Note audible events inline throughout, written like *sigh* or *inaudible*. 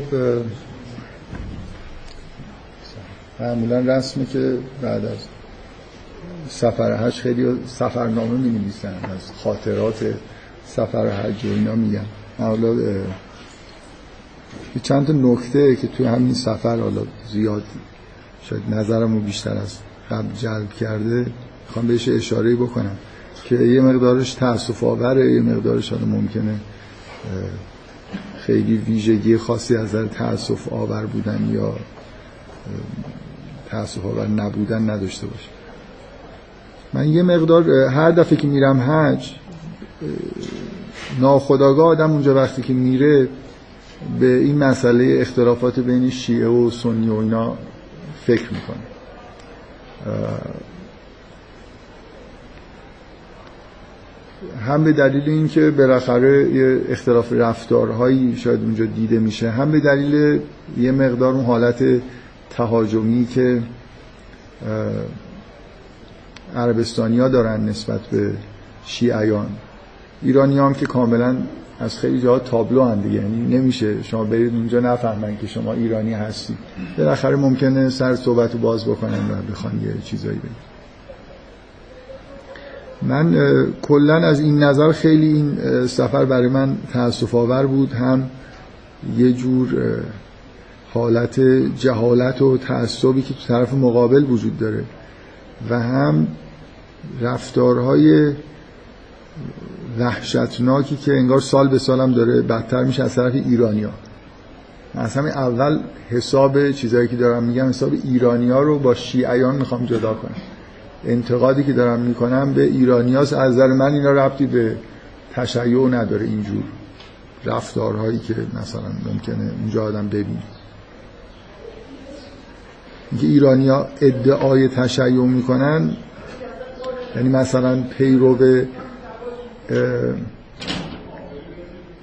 خب معمولا رسمه که بعد از سفر حج خیلی سفرنامه می نویسن از خاطرات سفر حج و اینا میگن. حالا چند تا نکته که توی همین سفر حالا زیاد شاید نظرم رو بیشتر از قبل جلب کرده می‌خوام بهش اشاره بکنم که یه مقدارش تأسف آوره یه مقدارش حالا ممکنه خیلی ویژگی خاصی از در تأسف آور بودن یا تأسف آور نبودن نداشته باشه. من یه مقدار هر دفعه که میرم حج ناخداگاه آدم اونجا وقتی که میره به این مسئله اختلافات بین شیعه و سنی و اینا فکر می‌کنه. هم به دلیل اینکه بالاخره یه اختلاف رفتارهایی شاید اونجا دیده میشه هم به دلیل یه مقدار اون حالت تهاجمی که عربستانی ها دارن نسبت به شیعیان. ایرانی هم که کاملا از خیلی جاها تابلو هم دیگه یعنی نمیشه. شما برید اونجا نفهمن که شما ایرانی هستی بالاخره ممکنه سر صحبت رو باز بکنن و بخوان یه چیزایی بگن من کلا از این نظر خیلی این سفر برای من تاسف آور بود. هم یه جور حالت جهالت و تعصبی که تو طرف مقابل وجود داره و هم رفتارهای وحشتناکی که انگار سال به سالم داره بدتر میشه از طرف ایرانیا از همین اول حساب چیزایی که دارم میگم حساب ایرانیا رو با شیعیان می‌خوام جدا کنم. انتقادی که دارم می‌کنم به ایرانیاس از نظر من اینا ربطی به تشیع نداره اینجور رفتارهایی که مثلا ممکنه اونجا آدم ببینه. اینکه ایرانیا ادعای تشیع می‌کنن یعنی مثلا پیرو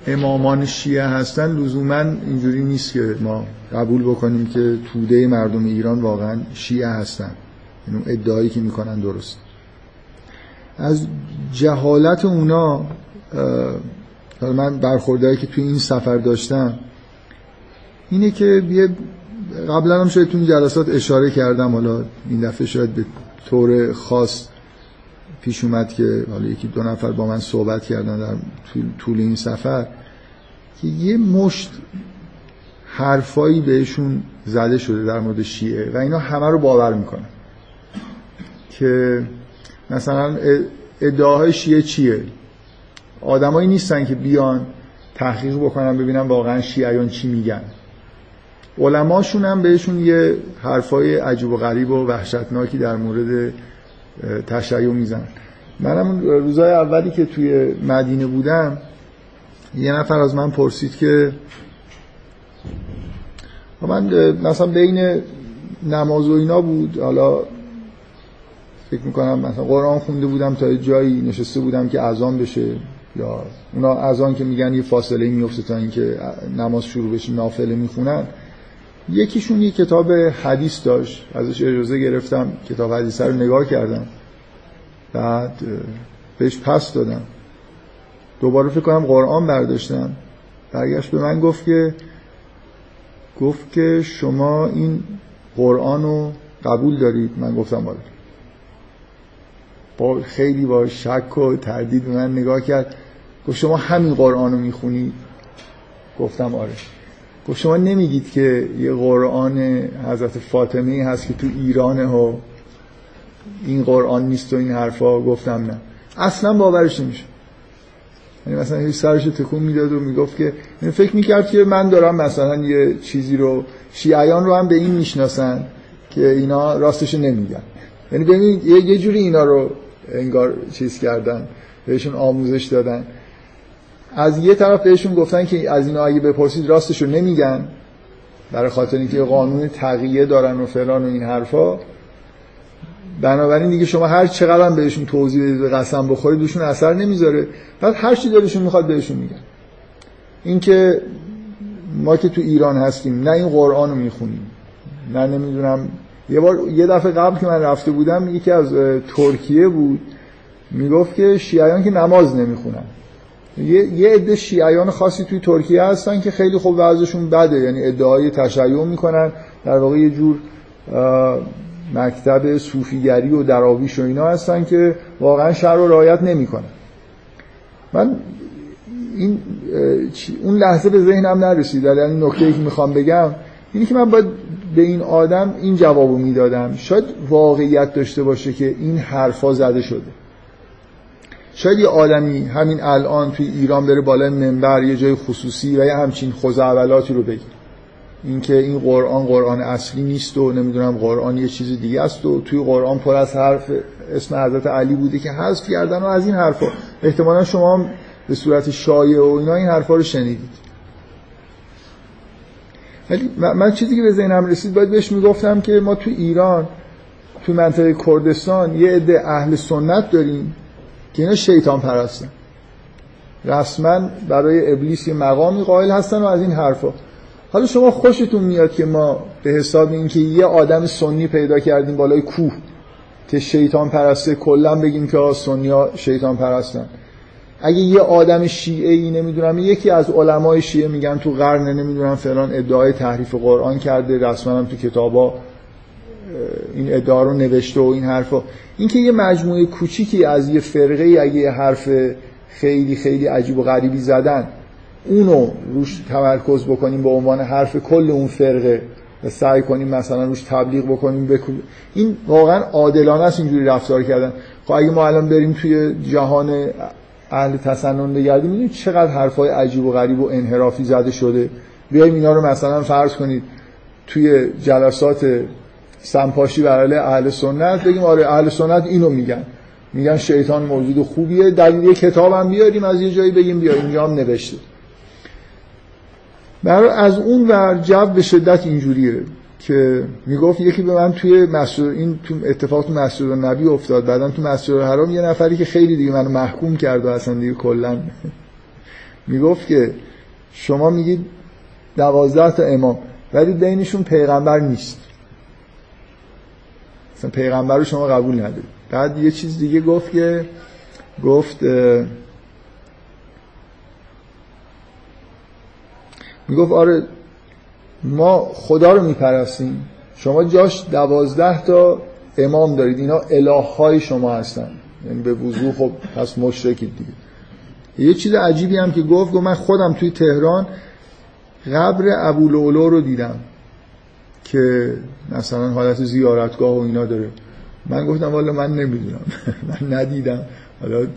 امامان شیعه هستن لزوما اینجوری نیست که ما قبول بکنیم که توده مردم ایران واقعا شیعه هستن. این یعنی ادعایی که می‌کنن درست. از جهالت اونا من برخوردهایی که توی این سفر داشتم اینه که قبلا هم شاید تو این جلسات اشاره کردم حالا این دفعه شاید به طور خاص پیش اومد که حالا یکی دو نفر با من صحبت کردن در طول این سفر که یه مشت حرفایی بهشون زده شده در مورد شیعه و اینا همه رو باور می‌کنن. که مثلا ادعاهای شیعه چیه؟ آدمایی نیستن که بیان تحقیق بکنن ببینن واقعا شیعیان چی میگن. علماشون هم بهشون یه حرفای عجیب و غریب و وحشتناکی در مورد تشیع می‌زنن. منم روزای اولی که توی مدینه بودم یه نفر از من پرسید که من مثلا بین نماز و اینا بود حالا فکر می‌کنم مثلا قرآن خونده بودم تا جایی نشسته بودم که اذان بشه یا اونا اذان که میگن یه فاصله میفته تا اینکه نماز شروع بشه نافله می‌خونن. یکیشون یه کتاب حدیث داشت ازش اجازه گرفتم کتاب حدیث رو نگاه کردم. بعد بهش پس دادم. دوباره فکر کنم قرآن برداشتم. برگشت به من گفت که گفت که شما این قرآن رو قبول دارید. من گفتم آره. با خیلی با شک و تردید به من نگاه کرد. گفت شما همین قرآن رو می‌خونید گفتم آره. گفت شما نمیگید که یه قرآن حضرت فاطمه هست که تو ایرانه و این قرآن نیست و این حرفا؟ گفتم نه. اصلا باورش نمیشه یعنی مثلا هیچ سرش تکون می‌داد و می‌گفت که یعنی فکر می‌کرد که من دارم مثلا یه چیزی رو شیعیان رو هم به این می‌شناسن که اینا راستش نمیگن. یعنی ببینید یه جوری اینا رو انگار چیز کردن بهشون آموزش دادن. از یه طرف بهشون گفتن که از اینا اگه بپرسید راستش رو نمیگن برای خاطر اینکه قانون تقیه دارن و فلان و این حرفا. بنابراین دیگه شما هر چقدر هم بهشون توضیح بدید و قسم بخورید بهشون اثر نمی‌ذاره. بعد هر چی دلشون می‌خواد بهشون میگن. اینکه ما که تو ایران هستیم نه این قرآن رو می‌خونیم نه نمی‌دونم یه بار یه دفعه قبل که من رفته بودم یکی از ترکیه بود. می‌گفت که شیعیان که نماز نمی‌خونن. یه یه عده شیعیان خاصی توی ترکیه هستن که خیلی خوب وضعشون بده. یعنی ادعای تشیع می‌کنن. در واقع یه جور مکتب صوفیگری و دراویش و اینا هستن که واقعا شر و رعایت نمی‌کنن. من این اون لحظه به ذهنم نرسید. در این نکته که می‌خوام بگم اینی که من باید به این آدم این جوابو می‌دادم. شاید واقعیت داشته باشه که این حرفا زده شده. شاید یه آدمی همین الان توی ایران بره بالای منبر یه جای خصوصی و یه همچین خوزعبلاتی رو بگه. اینکه این قرآن قرآن اصلی نیست و نمی‌دونم قرآن یه چیز دیگه است و توی قرآن پر از حرف اسم حضرت علی بوده که حذف کردن و از این حرفا. احتمالا شما به صورت شایع و اینا این حرفا رو شنیدید. ولی من چیزی که به ذهنم رسید باید بهش می‌گفتم که ما تو ایران تو منطقه کردستان یه عده اهل سنت داریم که اینا شیطان پرستن. رسما برای ابلیس یه مقامی قائل هستن و از این حرفا. حالا شما خوشتون میاد که ما به حساب اینکه یه آدم سنی پیدا کردیم بالای کوه که شیطان پرسته کلا بگیم که سنی ها شیطان پرستن. اگه یه آدم شیعه ای نمی‌دونم یکی از علمای شیعه میگن تو قرن نمی‌دونم فلان ادعای تحریف قرآن کرده رسما هم تو کتابا این ادعا رو نوشته و این حرفا. اینکه یه مجموعه کوچیکی از یه فرقه ای اگه یه حرف خیلی خیلی عجیب و غریبی زدن اونو روش تمرکز بکنیم به عنوان حرف کل اون فرقه و سعی کنیم مثلا روش تبلیغ بکنیم بکن این واقعا عادلانه است اینجوری رفتار کردن. خب اگه ما الان بریم توی جهان اهل تسنن بگردیم می‌دونید چقدر حرفای عجیب و غریب و انحرافی زده شده؟ بیایم اینا رو مثلا فرض کنید توی جلسات سمپاشی برای اهل سنت بگیم آره اهل سنت اینو میگن. میگن شیطان موجود خوبیه دلیل یه کتاب هم بیاریم از یه جایی بگیم بیا اینجا هم نوشته. برای از اون ور جو به شدت اینجوریه. که می‌گفت یکی به من توی مسجد این تو اتفاق تو مسجد نبی افتاد. بعدا تو مسجد حرام یه نفری که خیلی دیگه منو محکوم کرد و اصلا دیگه کلا *laughs* می‌گفت که شما میگید دوازده تا امام ولی بینشون پیغمبر نیست. مثلا پیغمبر رو شما قبول ندارید. بعد یه چیز دیگه گفت که گفت می‌گفت آره ما خدا رو میپرستیم. شما جاش دوازده تا امام دارید. اینا اله های شما هستن. یعنی به وضوح خب پس مشرکید دیگه. یه چیز عجیبی هم که گفت گفت من خودم توی تهران قبر ابو رو دیدم که مثلا حالت زیارتگاه و اینا داره. من گفتم والا من نمی‌دونم. *laughs* من ندیدم. حالا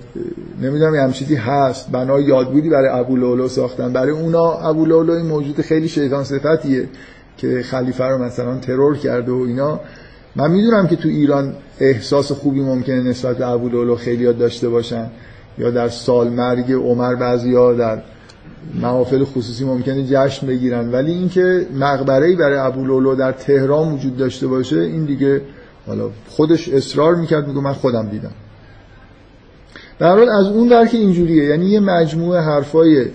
نمی‌دونم یه چیزی هست. بنای یادبودی برای ابو لولو ساختن. برای اونا ابو لولو این موجود خیلی شیطان صفتیه که خلیفه رو مثلا ترور کرده و اینا. من می‌دونم که تو ایران احساس خوبی ممکنه نسبت به ابو لولو خیلی یاد داشته باشن. یا در سال مرگ عمر بعضیا در محافل خصوصی ممکنه جشن بگیرن. ولی اینکه مقبره‌ای برای ابو لولو در تهران وجود داشته باشه این دیگه حالا خودش اصرار می‌کرد میگه من خودم دیدم. در حال از اون در که اینجوریه. یعنی یه مجموعه حرفایی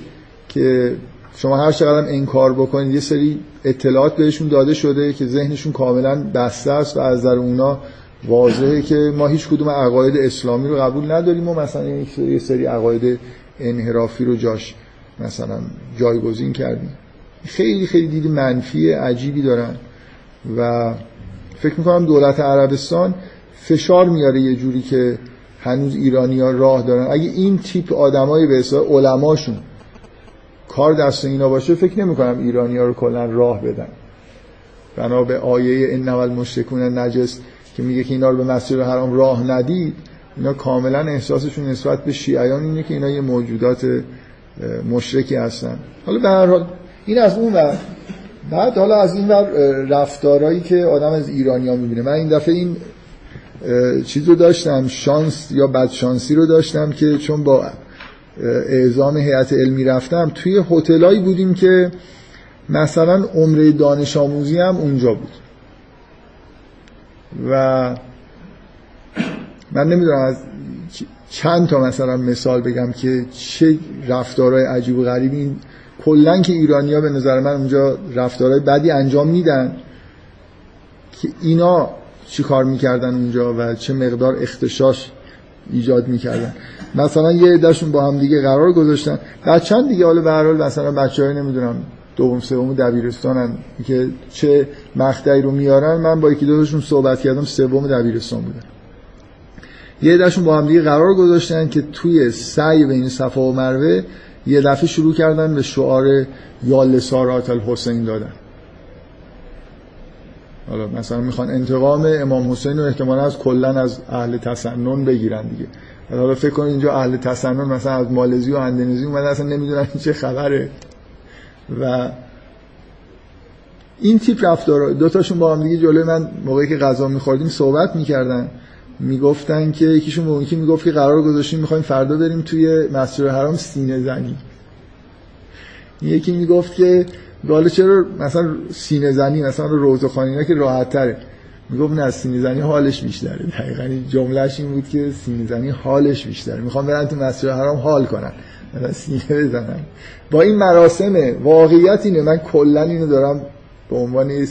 که شما هر چقدر انکار بکنید یه سری اطلاعات بهشون داده شده که ذهنشون کاملا بسته است و از در اونا واضحه که ما هیچ کدوم عقاید اسلامی رو قبول نداریم و مثلا یه سری عقاید انحرافی رو جاش مثلا جایگزین کردیم. خیلی خیلی دید منفی عجیبی دارن و فکر می‌کنم دولت عربستان فشار میاره یه جوری که هنوز ایرانی ها راه دارن. اگه این تیپ آدمایی به حساب علماشون کار دست اینا باشه فکر نمی کنم ایرانی ها رو کلا راه بدن. بنا به آیه این نول مشتکون نجس که میگه که اینا رو به مسجد حرام راه ندید اینا کاملا احساسشون نسبت به شیعیان اینه که اینا یه موجودات مشرکی هستن. حالا به هر حال این از اون ور. بعد حالا از این ور رفتارهایی که آدم از ایرانیا می‌بینه. من این دفعه این چیز رو داشتم شانس یا بدشانسی رو داشتم که چون با اعزام هیئت علمی رفتم توی هتلایی بودیم که مثلا عمره دانش آموزی هم اونجا بود. و من نمی‌دونم از چند تا مثلا مثال بگم که چه رفتارهای عجیب و غریبی این که ایرانیا به نظر من اونجا رفتارهای بدی انجام میدن که اینا چی کار می‌کردن اونجا و چه مقدار اختشاش ایجاد می‌کردن. مثلا یه عدهشون با هم دیگه قرار گذاشتن. بچه‌ان دیگه حالا به هر حال مثلا بچه‌ای نمی‌دونم دوم سوم دبیرستانن که چه مقطعی رو میارن. من با یکی دوتاشون صحبت کردم سوم دبیرستان بودن. یه عدهشون با هم دیگه قرار گذاشتن که توی سعی بین صفا و مروه یه دفعه شروع کردن به شعار یا سارات الحسین دادن. حالا مثلا می‌خوان انتقام امام حسین رو احتمالا از کلا از اهل تسنن بگیرن دیگه. حالا فکر کنید اینجا اهل تسنن مثلا از مالزی و اندونزی اومده اصلا نمی‌دونن چه خبره. و این تیپ رفتار دو تاشون با هم دیگه جلوی من موقعی که غذا میخوردیم صحبت می‌کردن. می‌گفتن که یکیشون به اون یکی می‌گفت که قرار گذاشتیم می‌خوایم فردا بریم توی مسجد حرام سینه زنی. یکی می‌گفت که حالا چرا مثلا سینه زنی مثلا روزخانی اینا که راحت تره می‌گفت نه سینه زنی حالش بیشتره. دقیقا جملهش این بود که سینه زنی حالش بیشتره. می‌خوام برن تو مسجد حرام حال کنن. مثلا سینه بزنن. با این مراسم واقعیت اینه. من کلا اینو دارم به عنوان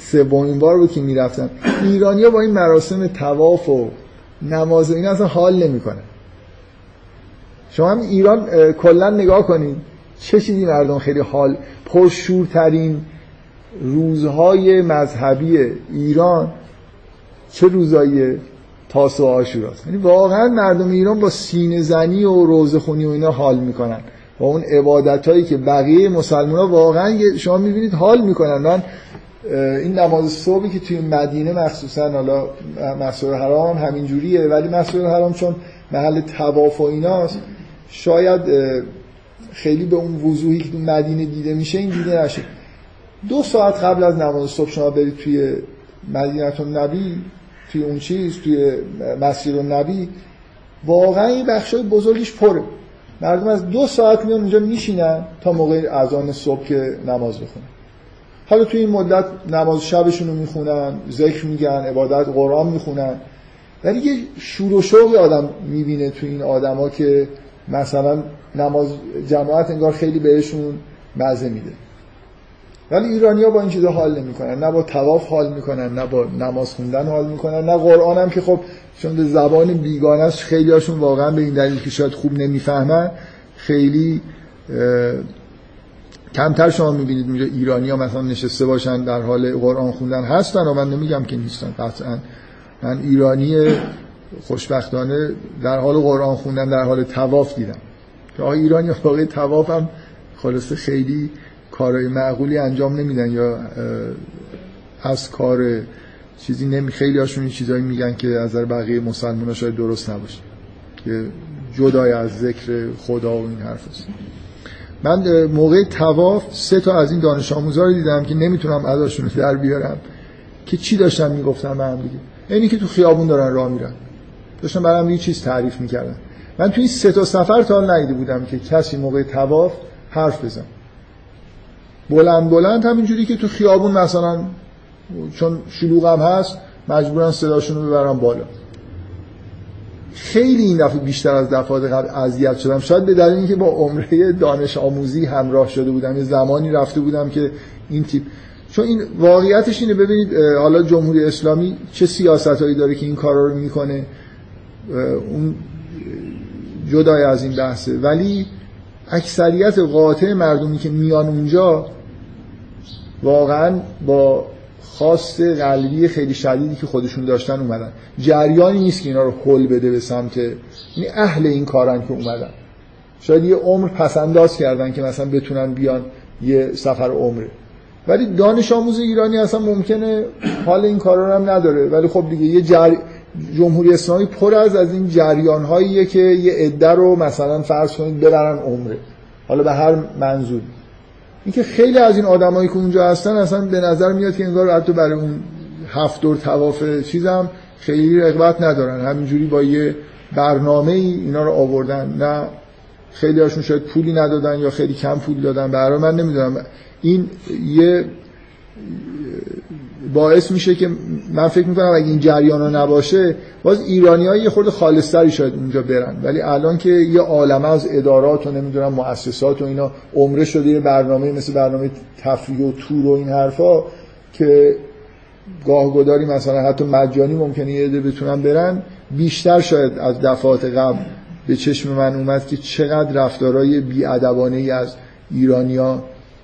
سومین بار بود که می‌رفتم. ایرانیا با این مراسم تواف و نماز و اینا اصلا حال نمی‌کنه شما هم ایران کلا نگاه کنید چه چیزی مردم خیلی حال پرشورترین روزهای مذهبی ایران چه روزایی تاس و آشوراست یعنی واقعا مردم ایران با سینه زنی و روزه خونی و اینا حال می‌کنن. با اون عبادت هایی که بقیه مسلمان ها واقعا شما می‌بینید حال می‌کنن. من این نماز صبحی که توی مدینه مخصوصا حالا مسجد حرام هم همین جوریه ولی مسجد حرام چون محل تواف و ایناست شاید خیلی به اون وضوحی که تو مدینه دیده میشه این دیده نشه. دو ساعت قبل از نماز صبح شما برید توی مدینه نبی توی اون چیز توی مسجد نبی واقعا این بخش بزرگیش پره. مردم از دو ساعت میان اونجا میشینن تا موقع اذان صبح که نماز بخونن. حالا توی این مدت نماز شبشون رو می‌خونن ذکر میگن عبادت قرآن می‌خونن. ولی یه شور و شوقی آدم می‌بینه توی این آدما که مثلا نماز جماعت انگار خیلی بهشون مزه میده. ولی ایرانیا با این چیزا حال نمی‌کنن. نه با تواف حال می‌کنن نه با نماز خوندن حال می‌کنن نه قرآن هم که خب چون به زبان بیگانه است خیلی هاشون واقعا به این دلیل که شاید خوب نمی‌فهمن خیلی کمتر شما می‌بینید اونجا ایرانی ها مثلا نشسته باشن در حال قرآن خوندن هستن و من نمیگم که نیستن قطعا. من ایرانی خوشبختانه در حال قرآن خوندن در حال تواف دیدم. که آقای ایرانی واقعی تواف هم خلاصه خیلی کارهای معقولی انجام نمیدن یا از کار چیزی نمی خیلی هاشون این چیزایی میگن که از در بقیه مسلمان شاید درست نباشه. که جدای از ذکر خدا و این حرف هست. من موقع تواف سه تا از این دانش آموزا رو دیدم که نمی‌تونم اداشون رو در بیارم. که چی داشتن می‌گفتن به هم دیگه؟ اینی که تو خیابون دارن راه میرن. داشتن برام یه چیز تعریف می‌کردن. من توی سه تا سفر تا ندیده بودم که کسی موقع تواف حرف بزن. بلند بلند همینجوری که تو خیابون مثلا چون شلوغ هم هست مجبورن صداشون رو ببرن بالا. خیلی این دفعه بیشتر از دفعات قبل اذیت شدم. شاید به دلیل اینکه با عمره دانش آموزی همراه شده بودم یه زمانی رفته بودم که این تیپ چون این واقعیتش اینه ببینید حالا جمهوری اسلامی چه سیاستهایی داره که این کارا رو می‌کنه؟ اون جدای از این بحثه. ولی اکثریت قاطع مردمی که میان اونجا واقعا با خواست قلبی خیلی شدیدی که خودشون داشتن اومدن. جریانی نیست که اینا رو حل بده به سمت یعنی اهل این کارن که اومدن. شاید یه عمر پسنداز کردن که مثلا بتونن بیان یه سفر عمره. ولی دانش آموز ایرانی اصلا ممکنه حال این کارا هم نداره. ولی خب دیگه یه جر... جمهوری اسلامی پر از از این جریان هاییه که یه عده رو مثلا فرض کنید ببرن عمره. حالا به هر منظور. اینکه خیلی از این آدمایی که اونجا هستن اصلا به نظر میاد که انگار حتی برای اون هفت دور تواف چیزم خیلی رغبت ندارن. همینجوری با یه برنامه ای اینا رو آوردن. نه خیلی هاشون شاید پولی ندادن یا خیلی کم پول دادن. برای من نمی‌دونم. این یه باعث میشه که من فکر می‌کنم اگه این جریان ها نباشه باز ایرانی یه خورده خالصتری شاید اونجا برن. ولی الان که یه عالمه از ادارات و نمی‌دونم مؤسسات و اینا عمره شده یه برنامه مثل برنامه تفریح و تور و این حرفا که گاهگداری مثلا حتی مجانی ممکنه یه عده بتونن برن بیشتر شاید از دفعات قبل به چشم من اومد که چقدر رفتارهای بیادبانه ای از ایرانیا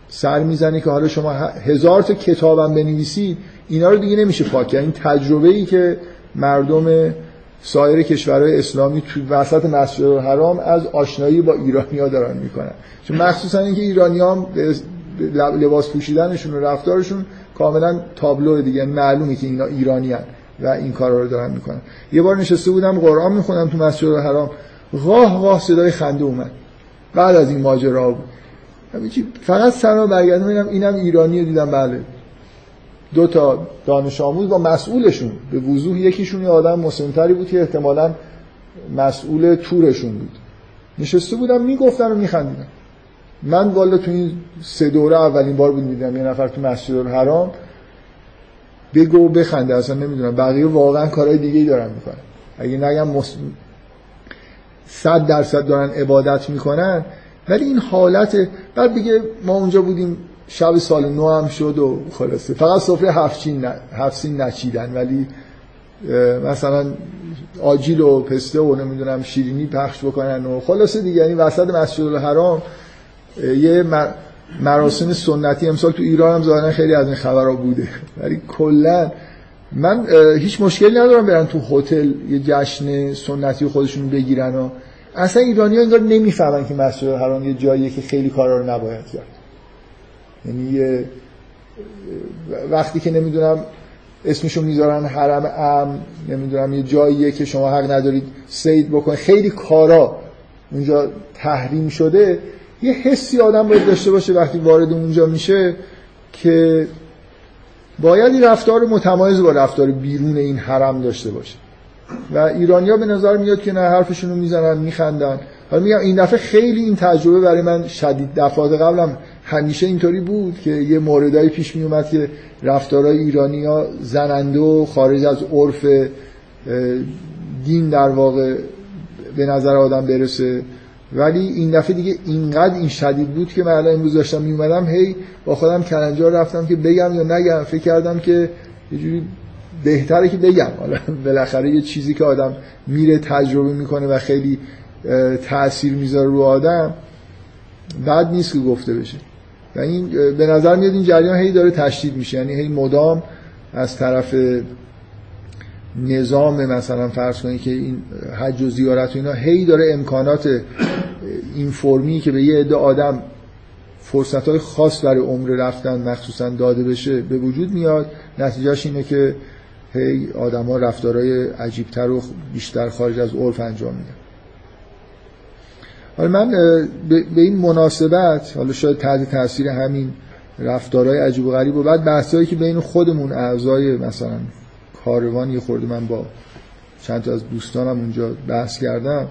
سر می‌زنه که حالا شما هزار تا کتابم بنویسید اینا رو دیگه نمیشه پاک کرد. این تجربه ای که مردم سایر کشورهای اسلامی تو وسط مسجد الحرام از آشنایی با ایرانیا دارن می‌کنن. چون مخصوصا اینکه ایرانیام لباس پوشیدنشون و رفتارشون کاملا تابلو دیگه معلومه که اینا ایرانی و این کارا رو دارن می‌کنن. یه بار نشسته بودم قرآن می‌خونم تو مسجد الحرام. غاه غاه صدای خنده اومد. بعد از این ماجرا بود. فقط سرا برگردم اینم اینم ایرانی دیدم. بله. دو تا دانش آموز با مسئولشون به وضوح یکیشون یه آدم مسلمتری بود که احتمالا مسئول تورشون بود. نشسته بودم می‌گفتن و میخندیدم من والا تو این سه دوره اولین بار بود می‌دیدم یه نفر تو مسجد الحرام بگو بخنده اصلا نمی‌دونم. بقیه واقعا کارهای دیگه دارن می‌کنن. اگه نگم صد درصد دارن عبادت می‌کنن ولی این حالت بعد دیگه ما اونجا بودیم شب سال نو هم شد و خلاصه. فقط سفره هفتچین هفتسین نچیدن. ولی مثلا آجیل و پسته و نمی‌دونم شیرینی پخش بکنن و خلاصه دیگه. یعنی وسط مسجد الحرام یه مراسم سنتی امسال تو ایران هم ظاهرا خیلی از این خبرها بوده. ولی کلا من هیچ مشکلی ندارم برن تو هتل یه جشن سنتی خودشون بگیرن و اصلا ایرانی ها انگار نمی‌فهمن که مسجد الحرام یه جاییه که خیلی کارا رو نباید کرد. یعنی وقتی که نمی‌دونم اسمشو می‌ذارن حرم ام نمی‌دونم یه جاییه که شما حق ندارید سید بکنید خیلی کارا اونجا تحریم شده یه حسی آدم باید داشته باشه وقتی وارد اونجا میشه که باید این رفتار متمایز با رفتار بیرون این حرم داشته باشه. و ایرانیا به نظر میاد که نه حرفشون رو می‌زنن میخندن. حالا میگم این دفعه خیلی این تجربه برای من شدید. دفعات قبلم همیشه اینطوری بود که یه موردایی پیش می اومد که رفتارهای ها زننده و خارج از عرف دین در واقع به نظر آدم برسه. ولی این دفعه دیگه اینقدر این شدید بود که من الان امروز داشتم می اومدم هی با خودم کلنجار رفتم که بگم یا نگم. فکر کردم که یه جوری بهتره که بگم. حالا *laughs* بالاخره یه چیزی که آدم میره تجربه می‌کنه و خیلی تاثیر می‌ذاره رو آدم بعد نیست که گفته بشه. و این به نظر میاد این جریان هی داره تشدید میشه. یعنی هی مدام از طرف نظام مثلا فرض کنید که این حج و زیارت و اینا هی داره امکانات این فرمی که به یه عده آدم فرصت های خاص برای عمر رفتن مخصوصا داده بشه به وجود میاد. نتیجهش اینه که هی آدما رفتارهای عجیبتر و بیشتر خارج از عرف انجام میدن. حالا من به این مناسبت حالا شاید تحت تاثیر همین رفتارهای عجیب و غریب و بعد بحثایی که بین خودمون اعضای مثلا کاروان یه خورده من با چند تا از دوستانم اونجا بحث کردم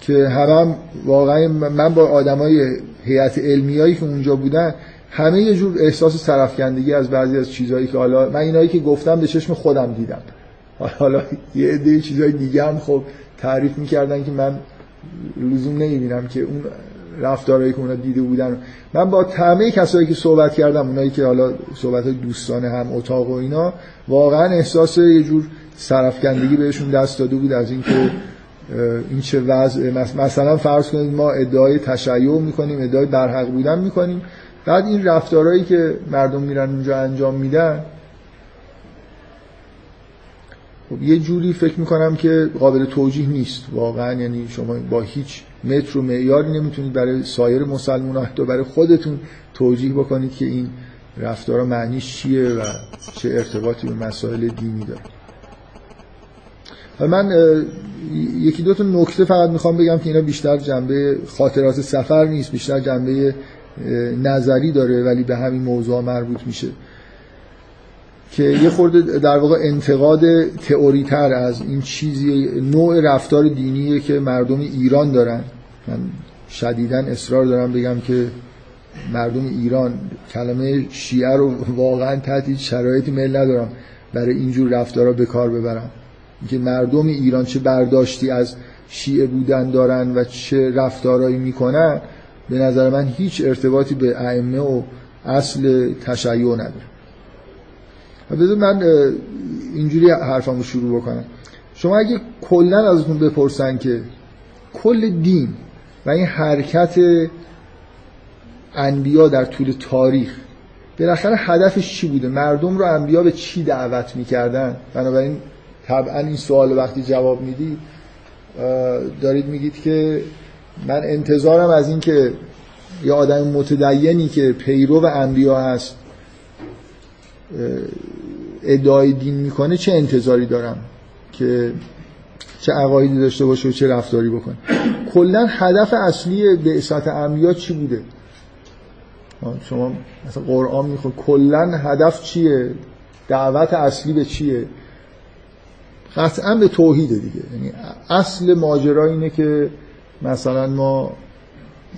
که هم واقعا من با آدمای هیئت علمیایی که اونجا بودن همه یه جور احساس سرفکندگی از بعضی از چیزهایی که حالا من اینایی که گفتم به چشم خودم دیدم. حالا یه عده چیزهای دیگه هم خب تعریف می‌کردن که من لزوم نمی‌بینم که اون رفتارهایی که اونا دیده بودن. من با همه کسایی که صحبت کردم اونایی که حالا صحبت دوستانه هم اتاق و اینا واقعا احساس یه جور سرفکندگی بهشون دست داده بود از اینکه این چه وضع. مثلا فرض کنید ما ادعای تشیع می‌کنیم ادعای برحق بودن می‌کنیم. بعد این رفتارهایی که مردم میرن اونجا انجام میدن خب یه جوری فکر می‌کنم که قابل توجیه نیست. واقعا یعنی شما با هیچ متر و معیاری نمی‌تونید برای سایر مسلمان حتی برای خودتون توجیه بکنید که این رفتارا معنیش چیه و چه ارتباطی به مسائل دینی داره. من یکی دو تا نکته فقط می‌خوام بگم که اینا بیشتر جنبه خاطرات سفر نیست بیشتر جنبه نظری داره ولی به همین موضوع مربوط میشه. که یه خورده در واقع انتقاد تئوری تر از این چیزی نوع رفتار دینیه که مردم ایران دارن. من شدیدا اصرار دارم بگم که مردم ایران کلمه شیعه رو واقعا تحت شرایطی میل ندارم برای اینجور رفتارا به کار ببرم. که مردم ایران چه برداشتی از شیعه بودن دارن و چه رفتارهایی می‌کنن به نظر من هیچ ارتباطی به ائمه و اصل تشیع نداره. بذار من اینجوری حرفمو شروع بکنم. شما اگه کلا ازتون بپرسن که کل دین و این حرکت انبیا در طول تاریخ بالاخره هدفش چی بوده؟ مردم رو انبیا به چی دعوت می‌کردن؟ بنابراین طبعا این سوال وقتی جواب می‌دید دارید میگید که من انتظارم از این که یه آدم متدینی که پیرو و انبیا هست ادعای دین می‌کنه چه انتظاری دارم که چه عقایدی داشته باشه و چه رفتاری بکنه؟ کلا هدف اصلی بعثت انبیا چی بوده؟ شما مثلا قرآن می‌خواد کلا هدف چیه؟ دعوت اصلی به چیه؟ قطعا به توحیده دیگه. یعنی اصل ماجرا اینه که مثلا ما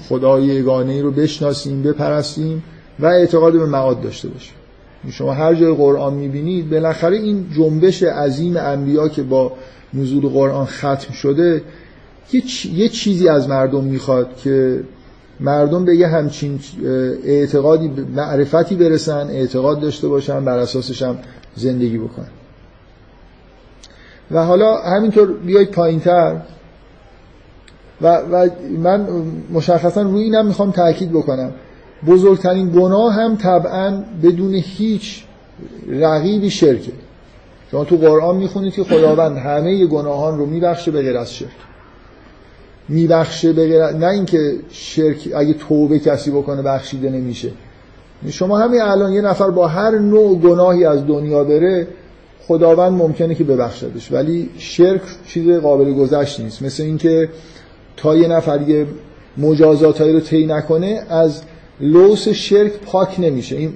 خدای یگانه ای رو بشناسیم بپرستیم و اعتقاد به معاد داشته باشیم. شما هر جای قرآن می‌بینید بالاخره این جنبش عظیم انبیا که با نزول قرآن ختم شده یه چیزی از مردم می‌خواد که مردم به یه همچین اعتقادی معرفتی برسن اعتقاد داشته باشن بر اساسش هم زندگی بکنن. و حالا همینطور بیاید پایینتر. و, و من مشخصا روی اینم می‌خوام تاکید بکنم. بزرگترین گناه هم طبعا بدون هیچ رقیبی شرکه. شما تو قرآن می‌خونید که خداوند همه گناهان رو میبخشه به غیر از شرک. میبخشه به غیر نه اینکه شرک اگه توبه کسی بکنه بخشیده نمیشه. شما همین الان یه نفر با هر نوع گناهی از دنیا بره خداوند ممکنه که ببخشدش. ولی شرک چیز قابل گذشت نیست. مثل اینکه تا یه نفر یه مجازاتایی رو طی نکنه از لوس شرک پاک نمیشه. این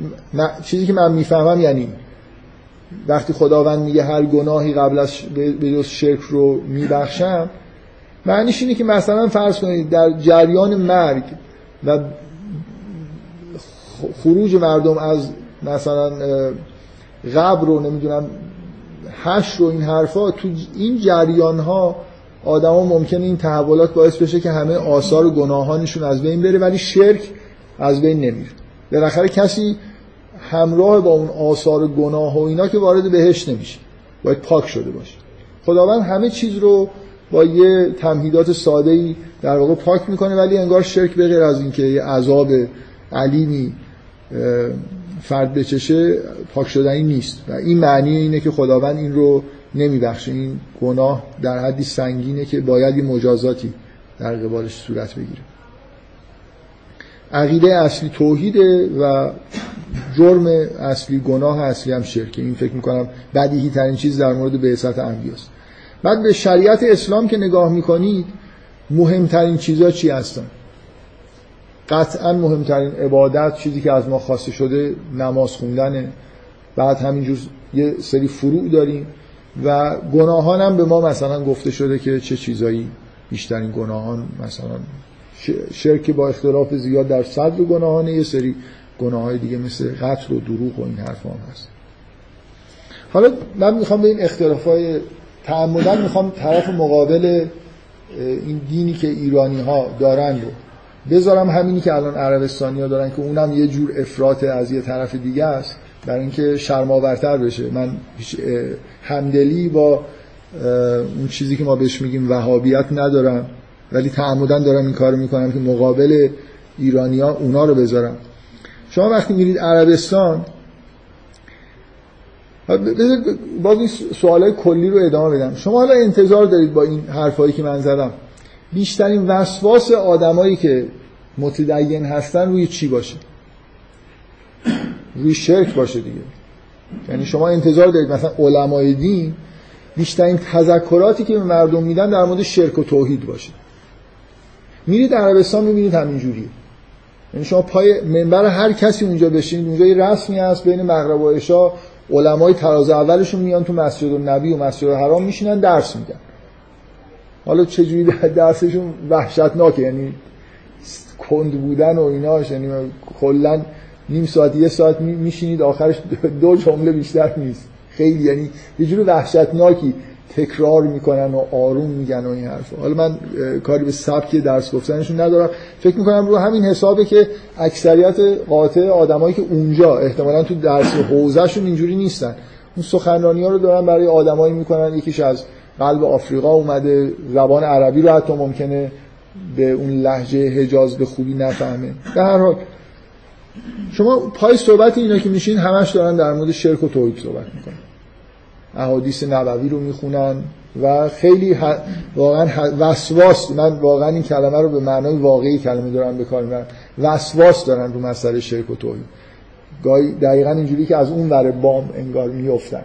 چیزی که من می‌فهمم یعنی وقتی خداوند میگه هر گناهی قبل از به جز شرک رو میبخشم معنیش اینه که مثلا فرض کنید در جریان مرگ و خروج مردم از مثلا قبر رو نمی‌دونم هش رو این حرفا تو این جریان ها آدما ممکنه این تحولات باعث بشه که همه آثار و گناهانشون از بین بره ولی شرک از بین نمیره بالاخره کسی همراه با اون آثار گناه و اینا که وارد بهش نمیشه باید پاک شده باشه. خداوند همه چیز رو با یه تمهیدات ساده ای در واقع پاک می‌کنه ولی انگار شرک به غیر از اینکه یه عذاب علیمی فرد بچشه پاک شدنی نیست. و این معنی اینه که خداوند این رو نمیبخشه. این گناه در حدی سنگینه که باید یه مجازاتی در قبالش صورت بگیره. عقیده اصلی توحیده و جرم اصلی گناه اصلی هم شرکه این فکر می‌کنم بدیهی ترین چیز در مورد بعثت انبیاست. بعد به شریعت اسلام که نگاه می‌کنید مهمترین چیزها چی هستن؟ قطعا مهمترین عبادت چیزی که از ما خواسته شده نماز خوندنه. بعد همینجور یه سری فروع داریم و گناهان هم به ما مثلا گفته شده که چه چیزایی بیشترین گناهان مثلا شرک با اختلاف زیاد در صدر گناهانه یه سری گناه های دیگه مثل قتل و دروغ و این حرف هم هست. حالا من می‌خوام به این اختلاف های تعمدن می‌خوام طرف مقابل این دینی که ایرانی ها دارن رو بذارم همینی که الان عربستانی ها دارن که اونم یه جور افراط از یه طرف دیگه است برای اینکه شرماورتر بشه. من همدلی با اون چیزی که ما بهش میگیم وهابیت ندارم. ولی تعمدن دارم این کارو می‌کنم که مقابل ایرانیا اونا رو بذارم. شما وقتی میرید عربستان باز این سوالای کلی رو ادامه بدم. شما حالا انتظار دارید با این حرفایی که من زدم. بیشترین وسواس آدمایی که متدین هستن روی چی باشه؟ روی شرک باشه دیگه. یعنی شما انتظار دارید مثلا علمای دین بیشترین تذکراتی که به مردم میدن در مورد شرک و توحید باشه. میرید عربستان می‌بینید همین جوریه یعنی شما پای منبر هر کسی اونجا بشینید اونجا یه رسمی هست بین مغرب و عشا. علمای تراز اولشون میان تو مسجد النبی و مسجد الحرام میشینن درس میدن. حالا چجوری درسشون وحشتناکه یعنی کند بودن و ایناش یعنی کلا نیم ساعت یه ساعت میشینید آخرش دو جمله بیشتر نیست. خیلی یعنی یه جور وحشتناکی. تکرار می‌کنن و آروم میگن و این حرفا. حالا من کاری به سبک درس گفتنشون ندارم. فکر می‌کنم رو همین حسابه که اکثریت قاطع آدمایی که اونجا احتمالا تو درس حوزهشون اینجوری نیستن. اون سخنرانی ها رو دارن برای آدمایی می‌کنن. یکیش از قلب آفریقا اومده زبان عربی رو حتی ممکنه به اون لحجه حجاز به خوبی نفهمه. به هر حال شما پای صحبت اینا که میشین همش دارن در مورد شرک و توحید صحبت می‌کنن. احادیث نبوی رو می‌خونن و خیلی واقعا وسواس من واقعا این کلمه رو به معنای واقعی کلمه دارم به کار می‌برم. وسواس دارن رو مسئله شرک و توحید. گاهی دقیقا اینجوری که از اون ور بام انگار میفتن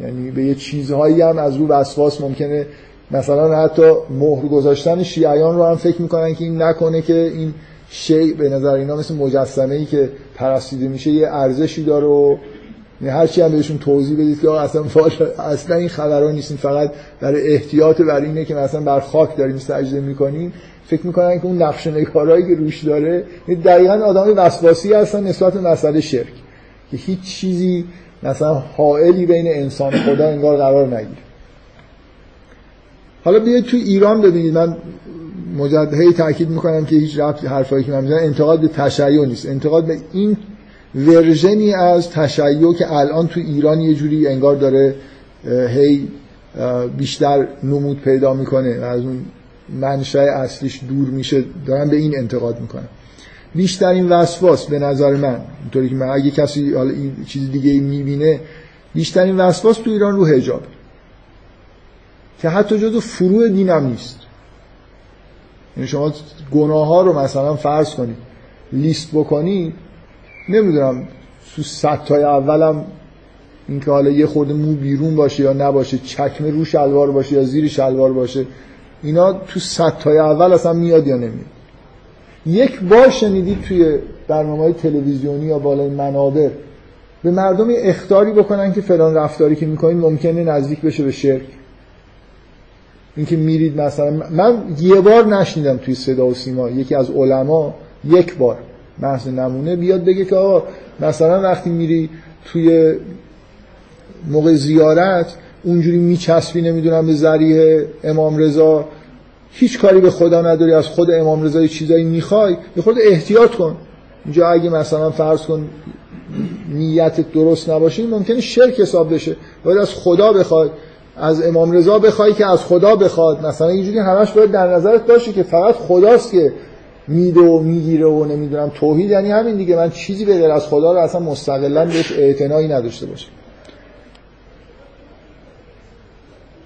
یعنی به یه چیزهایی هم از رو وسواس ممکنه. مثلا حتی مهر گذاشتن شیعیان رو هم فکر می‌کنن که این نکنه که این شی به نظر اینا مثل مجسمه ای که پرستیده میشه یه ارزشی داره و هر چی هم بهشون توضیح بدید که اصلا اصلا این خبرها نیستین فقط برای احتیاط بر اینه که مثلا بر خاک داریم سجده می‌کنیم. فکر می‌کنن که اون نقش نگارایی که روش داره یعنی دقیقا آدم وسواسی هستن نسبت به مسئله شرک که هیچ چیزی مثلا حائلی بین انسان خدا انگار قرار نگیره. حالا بیاید تو ایران ببینید. من مجدد تاکید می‌کنم که هیچ رفت حرفایی که من می‌زنم انتقاد به تشیع نیست. انتقاد به این ورژنی از تشیع که الان تو ایران یه جوری انگار داره هی بیشتر نمود پیدا می‌کنه و از اون منشأ اصلیش دور میشه دارم به این انتقاد می‌کنم بیشترین وسواس به نظر من اینطوری که من اگه کسی حالا این چیز دیگه می‌بینه بیشترین وسواس تو ایران رو حجاب. که حتی جزو فروع دینم نیست. یعنی شما گناه ها رو مثلا فرض کنید لیست بکنید نمی‌دونم تو صد تای اولم اینکه حالا یه خورده مو بیرون باشه یا نباشه چکمه رو شلوار باشه یا زیر شلوار باشه اینا تو صد تای اول اصلا میاد یا نمیاد. یک بار شنیدید توی برنامه های تلویزیونی یا بالای منابر به مردم اختاری بکنن که فلان رفتاری که می‌کنین ممکنه نزدیک بشه به شرک. اینکه میرید مثلا من یه بار نشنیدم توی صدا و سیما یکی از علما یک بار محض نمونه بیاد بگه که آقا مثلا وقتی میری توی موقع زیارت اونجوری میچسبی نمی‌دونم به ذریع امام رضا. هیچ کاری به خدا نداری از خود امام رضا چیزایی می‌خوای. به خود احتیاط کن. اینجا اگه مثلا فرض کن نیت درست نباشه ممکنه شرک حساب بشه. باید از خدا بخوای. از امام رضا بخوای که از خدا بخواد. مثلا اینجوری همش باید در نظرت باشه که فقط خداست که میده و می‌گیره و نمی‌دونم توحید. یعنی همین دیگه. من چیزی به غیر از خدا رو اصلا مستقلا بهش اعتنایی نداشته باشه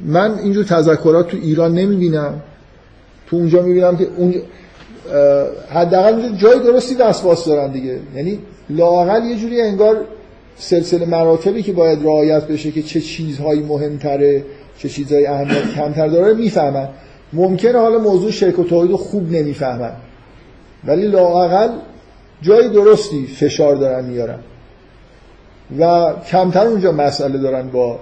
من اینجور تذکرات تو ایران نمی‌بینم. تو اونجا می‌بینم که اون حداقل جای درستی وسواس دارن دیگه. یعنی لاقل یه جوری انگار سلسله مراتبی که باید رعایت بشه که چه چیزهایی مهمتره چه چیزهایی اهمیت کمتر داره می‌فهمن. ممکنه حالا موضوع شرک و توحید خوب نمی‌فهمن. ولی لاقل جای درستی فشار دارن میارن. و کمتر اونجا مسئله دارن با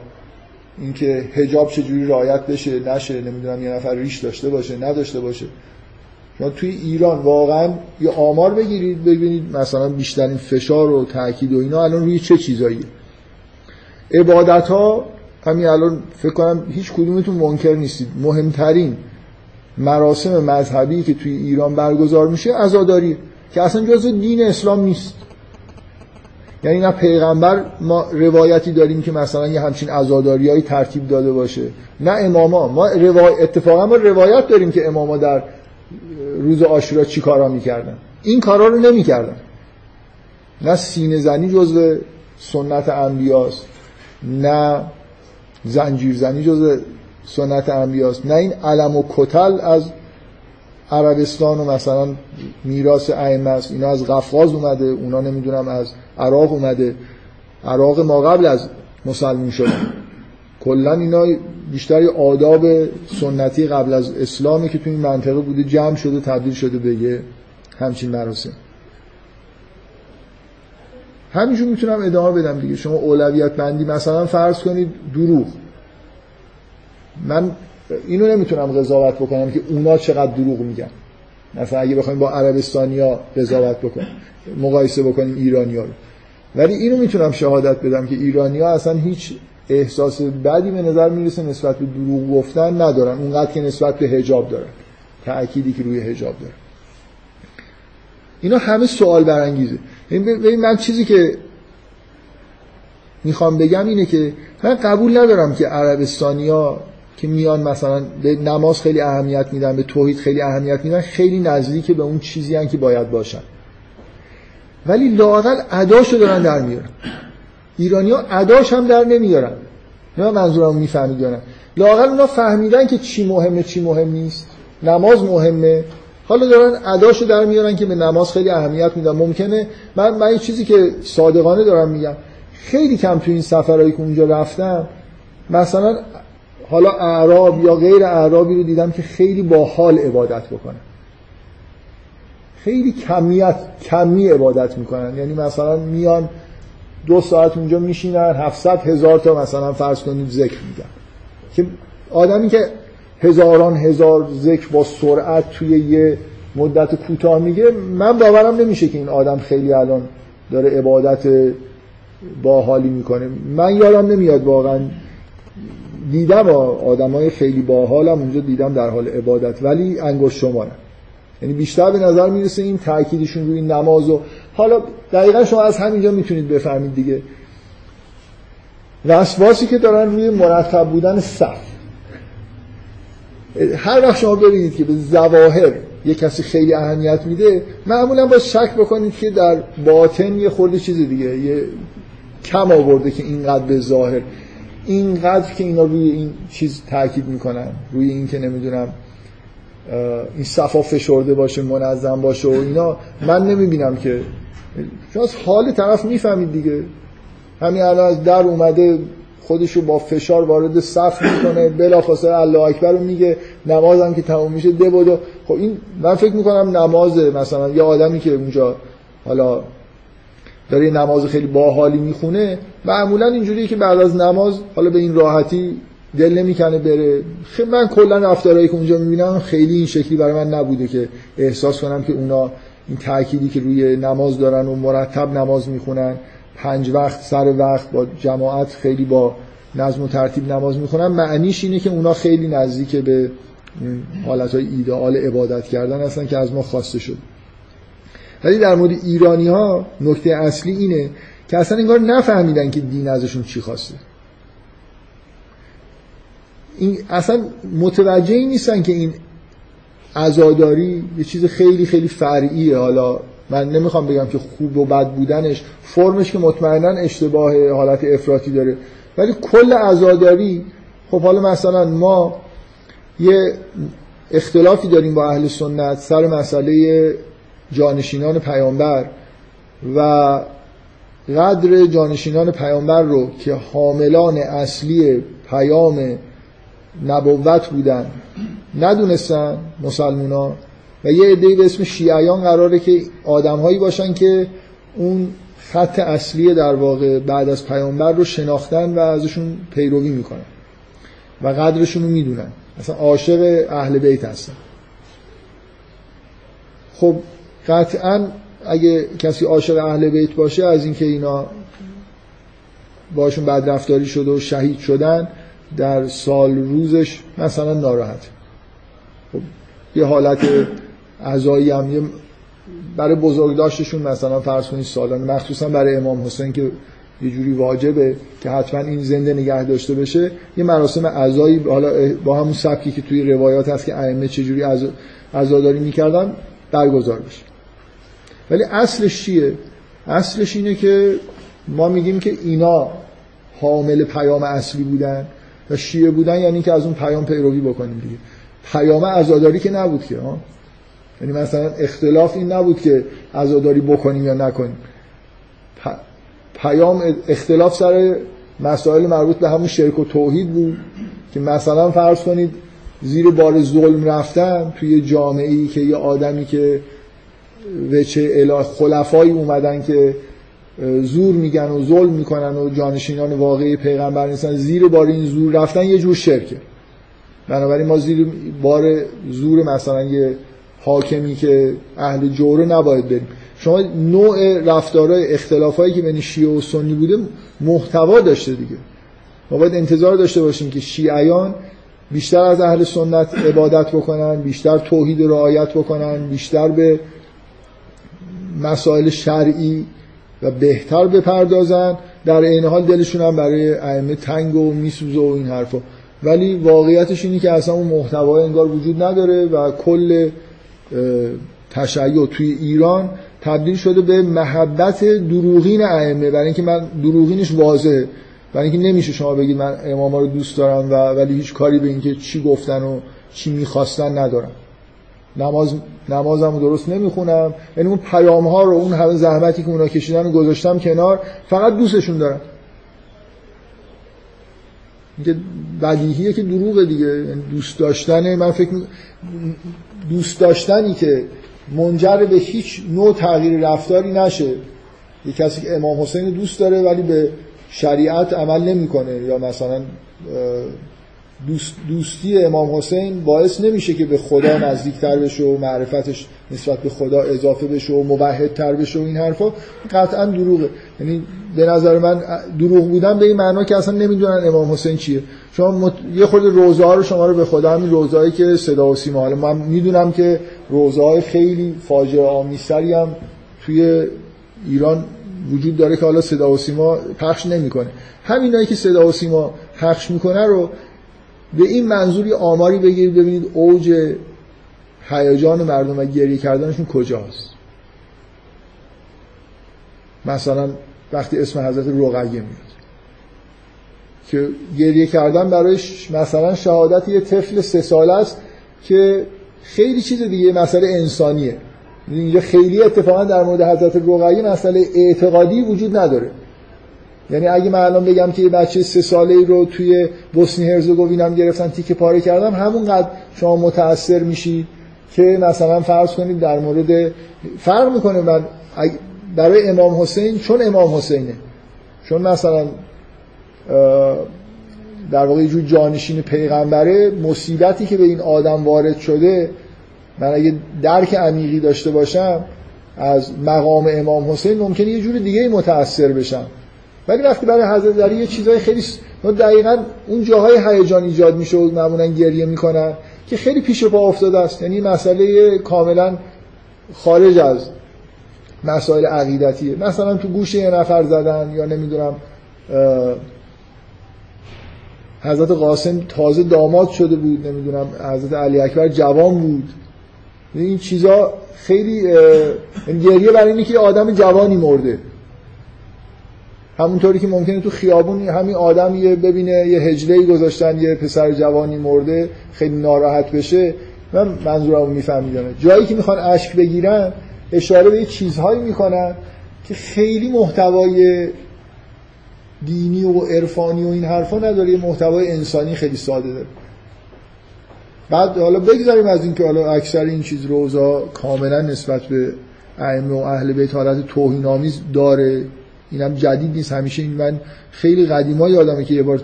اینکه حجاب چجوری رعایت بشه نشه نمی‌دونم یه نفر ریش داشته باشه نداشته باشه. شما توی ایران واقعا یه آمار بگیرید ببینید مثلا بیشترین فشار و تاکید و اینا الان روی چه چیزایی عبادت ها همین الان فکر کنم هیچ کدومتون منکر نیستید. مهمترین مراسم مذهبی که توی ایران برگزار میشه عزاداری که اصلا جزء دین اسلام نیست. یعنی نه پیغمبر ما روایتی داریم که مثلا یه همچین عزاداریایی ترتیب داده باشه نه اماما. ما اتفاقا ما روایت داریم که اماما در روز آشورا چی کارا می‌کردن. این کارا رو نمی‌کردن. نه سینه زنی جزء سنت انبیاست نه زنجیر زنی جزء سنت انبیاست. نه این علم و کتل از عربستان و مثلا میراث ائمه است. اینا از قفقاز اومده اونا نمی‌دونم از عراق اومده. عراق ما قبل از مسلمون شده. کلا اینا بیشتر آداب سنتی قبل از اسلامی که تو این منطقه بوده جمع شده تبدیل شده به همچین مراسم. همینجور می‌تونم ادامه بدم دیگه. شما اولویت بندی مثلا فرض کنید دروغ. من اینو نمی‌تونم قضاوت بکنم که اونا چقدر دروغ میگن. مثلا اگه بخوایم با عربستانیا قضاوت بکنیم مقایسه بکنیم ایرانیا رو. ولی اینو می‌تونم شهادت بدم که ایرانیا اصلا هیچ احساس بدی به نظر می‌رسه نسبت به دروغ گفتن ندارن. اونقدر که نسبت به حجاب دارن. تأکیدی که روی حجاب دارن. اینا همه سوال برانگیزه. ببین من چیزی که می‌خوام بگم اینه که من قبول ندارم که عربستانیا که میان مثلا به نماز خیلی اهمیت میدن به توحید خیلی اهمیت میدن خیلی نزدیک به اون چیزی هن که باید باشن. ولی لاقل اداشو دارن در میارن. ایرانی ها اداش هم در نمیارن. نه منظورم می‌فهمید یا نه. لاقل اونا فهمیدن که چی مهمه چی مهم نیست. نماز مهمه. حالا دارن اداشو در میارن که به نماز خیلی اهمیت میدن. ممکنه من من چیزی که صادقانه دارم میگم خیلی کم تو این سفرهایی که اونجا رفتم مثلا حالا اعراب یا غیر اعرابی رو دیدم که خیلی با حال عبادت بکنن خیلی کمیت کمی عبادت می‌کنن. یعنی مثلا میان دو ساعت اونجا میشینن 700 هزار تا مثلا فرض کنید ذکر میگن که آدمی که هزاران هزار ذکر با سرعت توی یه مدت کوتاه میگه من باورم نمیشه که این آدم خیلی الان داره عبادت باحالی می‌کنه. من یادم نمیاد واقعا دیدم آدمای خیلی باحالم اونجا دیدم در حال عبادت ولی انگشت شمارم یعنی بیشتر به نظر می‌رسه این تاکیدشون روی نماز و حالا دقیقا شما از همینجا می‌تونید بفهمید دیگه. وسواسی که دارن روی مرتب بودن صف. هر وقت شما ببینید که به زواهر یه کسی خیلی اهمیت میده معمولا با شک بکنید که در باطن یه خورده چیز دیگه یه کم آورده که اینقدر به ظاهر. اینقدر که اینا روی این چیز تاکید می‌کنن روی این که نمی‌دونم این صفا فشرده باشه منظم باشه و اینا من نمی‌بینم که از حال طرف می‌فهمید دیگه. همین الان از در اومده خودشو با فشار وارد صف می‌کنه بلافاصله الله اکبر رو میگه نمازم که تموم میشه ده بودو خب این من فکر می‌کنم نماز مثلا یه آدمی که اونجا حالا داره نماز خیلی باحالی می‌خونه معمولا اینجوریه که بعد از نماز حالا به این راحتی دل نمی‌کنه بره. خیلی من کلا رفتارهایی که اونجا می‌بینم خیلی این شکلی برای من نبوده که احساس کنم که اونا این تأکیدی که روی نماز دارن و مرتب نماز می‌خونن پنج وقت سر وقت با جماعت خیلی با نظم و ترتیب نماز می‌خونن معنیش اینه که اونا خیلی نزدیک به حالت های ایدئال عبادت کردن هستن که از ما خواسته شد ولی در مورد ایرانی ها نکته اصلی اینه که اصلا انگار نفهمیدن که دین ازشون چی خواسته. این اصلا متوجه نیستن که این عزاداری یه چیز خیلی خیلی فرعیه. حالا من نمی‌خوام بگم که خوب و بد بودنش فرمش که مطمئنا اشتباه حالت افراطی داره. ولی کل عزاداری خب حالا مثلا ما یه اختلافی داریم با اهل سنت سر مسئله جانشینان پیامبر و قدر جانشینان پیامبر رو که حاملان اصلی پیام نبوت بودن ندونستن مسلمونا و یه عده به اسم شیعیان قراره که آدمهایی باشن که اون خط اصلی در واقع بعد از پیامبر رو شناختن و ازشون پیروی می‌کنن و قدرشون رو می‌دونن. اصلا عاشق اهل بیت هستن. خب قطعا اگه کسی عاشق اهل بیت باشه از اینکه اینا باشون بد رفتاری شده و شهید شدن در سال روزش مثلا ناراحت. خب یه حالت عزایی هم برای بزرگداشتشون مثلا فرض کنید سالانه مخصوصا برای امام حسین که یه جوری واجبه که حتما این زنده نگه داشته بشه یه مراسم عزایی حالا با همون سبکی که توی روایات هست که ائمه چجوری عزاداری می‌کردن برگزار بشه. ولی اصلش چیه؟ اصلش اینه که ما میگیم که اینا حامل پیام اصلی بودن و شیعه بودن یعنی که از اون پیام پیروی بکنیم دیگه. پیام عزاداری که نبود که ها. یعنی مثلا اختلاف این نبود که عزاداری بکنیم یا نکنیم. پیام اختلاف سر مسائل مربوط به همون شرک و توحید بود که مثلا فرض کنید زیر بار ظلم رفتن توی جامعه ای که یه آدمی که وچه اله خلفایی اومدن که زور میگن و ظلم می‌کنن و جانشینان واقعی پیغمبر نیستن. زیر بار این زور رفتن یه جور شرکه. بنابراین ما زیر بار زور مثلا یه حاکمی که اهل جوره نباید بریم. شما نوع رفتارهای اختلافایی که بین شیعه و سنی بوده محتوا داشته دیگه. ما باید انتظار داشته باشیم که شیعیان بیشتر از اهل سنت عبادت بکنن بیشتر توحید رعایت بکنن بیشتر به مسائل شرعی و بهتر بپردازن. در این حال دلشون هم برای ائمه تنگ و میسوزه و این حرفا. ولی واقعیتش اینه که اصلا اون محتوای انگار وجود نداره و کل تشیع توی ایران تبدیل شده به محبت دروغین ائمه. برای اینکه من دروغینش واضحه. برای اینکه نمیشه شما بگید من اماما رو دوست دارم و ولی هیچ کاری به اینکه چی گفتن و چی می‌خواستن ندارم. نماز نمازم درست نمی‌خونم. یعنی اون پیام ها رو اون همه زحمتی که اونا کشیدن رو گذاشتم کنار فقط دوستشون دارم اینکه بدیهیه که دروغه دیگه. یعنی دوست داشتن من فکر دوست داشتنی که منجر به هیچ نوع تغییر رفتاری نشه. یه کسی که امام حسین دوست داره ولی به شریعت عمل نمی‌کنه. یا مثلا دوست دوستی امام حسین باعث نمیشه که به خدا نزدیکتر بشه و معرفتش نسبت به خدا اضافه بشه و مبهدتر بشه و این حرفا. قطعا دروغه. یعنی به نظر من دروغ بودن به این معنا که اصلا نمی‌دونن امام حسین چیه. شما یه خورده روزه ها رو شما رو به خدا همین روزهایی که صدا و سیما. حالا من می‌دونم که روزه های خیلی فاجعه آمیزتری هم توی ایران وجود داره که حالا صدا و سیما پخش نمی‌کنه. همینایی که صدا و سیما پخش می‌کنه رو به این منظوری آماری بگیرید ببینید اوج هیجان مردم و گریه کردنشون کجاست. مثلا وقتی اسم حضرت رقیه میاد که گریه کردن برایش مثلا شهادت یه طفل سه ساله است که خیلی چیز دیگه مسئله انسانیه. اینجا خیلی اتفاقا در مورد حضرت رقیه مسئله اعتقادی وجود نداره. یعنی اگه من الان بگم که یه بچه سه ساله رو توی بوسنی هرزگوینم گرفتن تیکه پاره کردم همونقدر شما متاثر میشید که مثلا فرض کنید در مورد فرق می‌کنه من برای امام حسین چون امام حسینه. چون مثلا در واقع جور جانشین پیغمبره مصیبتی که به این آدم وارد شده من اگه درک عمیقی داشته باشم از مقام امام حسین ممکنه یه جور دیگه متاثر بشم. ولی وقتی برای حضرت علی یه چیزای خیلی دقیقا اون جاهای هیجان ایجاد میشه و معمولا گریه می‌کنن که خیلی پیش پا افتاده است. یعنی مسئله کاملا خارج از مسائل عقیدتیه. مثلا تو گوش یه نفر زدن یا نمی‌دونم حضرت قاسم تازه داماد شده بود نمی‌دونم حضرت علی اکبر جوان بود. این چیزا خیلی گریه برای اینه که آدم جوانی مرده. همونطوری که ممکنه تو خیابون همین آدم یه ببینه یه هجله گذاشتن یه پسر جوانی مرده خیلی ناراحت بشه. من منظورمو میفهمیدم. جایی که می‌خوان اشک بگیرن اشاره به چیزهایی می‌کنن که خیلی محتوای دینی و عرفانی و این حرفا نداره محتوای انسانی خیلی ساده داره. بعد حالا بگذاریم از اینکه حالا اکثر این چیز روزا کاملا نسبت به ائمه و اهل بیت حالت توهین آمیز داره. اینم جدید نیست. همیشه این من خیلی قدیما یادمه که یه بار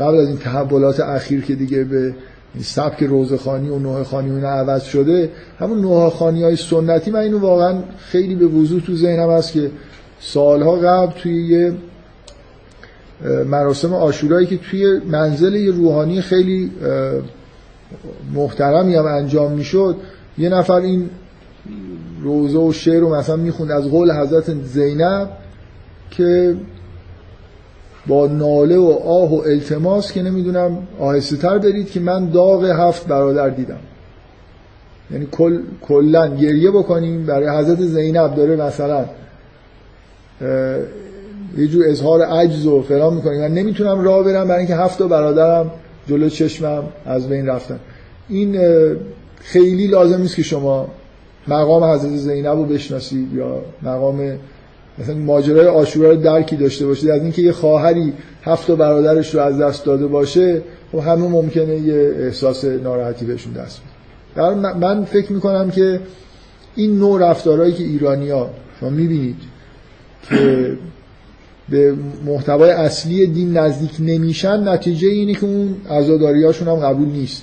قبل از این تحولات اخیر که دیگه به سبک روزخانی و نوه خانی و عوض شده همون نوه خانی های سنتی من اینو واقعا خیلی به وضوح تو ذهنم هست که سالها قبل توی یه مراسم آشورایی که توی منزل یه روحانی خیلی محترمی هم انجام می‌شد یه نفر این روزه و شعر رو مثلا می‌خوند از قول حضرت زینب که با ناله و آه و التماس که نمی‌دونم آهسته تر برید که من داغ هفت برادر دیدم. یعنی کل کلا گریه بکنیم برای حضرت زینب داره مثلا یه جور اظهار عجز و فلان می‌کنیم من نمی‌تونم راه برم برای اینکه هفت برادرم جلو چشمم از بین رفتن. این خیلی لازم نیست که شما مقام حضرت زینب رو بشناسید یا مقام مثلا ماجرای آشورا رو درکی داشته باشید از اینکه یه خواهری هفت برادرش رو از دست داده باشه خب همه ممکنه یه احساس ناراحتی بهشون دست بده. من فکر می‌کنم که این نوع رفتارهایی که ایرانیا شما می‌بینید که به محتوای اصلی دین نزدیک نمیشن نتیجه اینه که اون عزاداریاشون هم قبول نیست.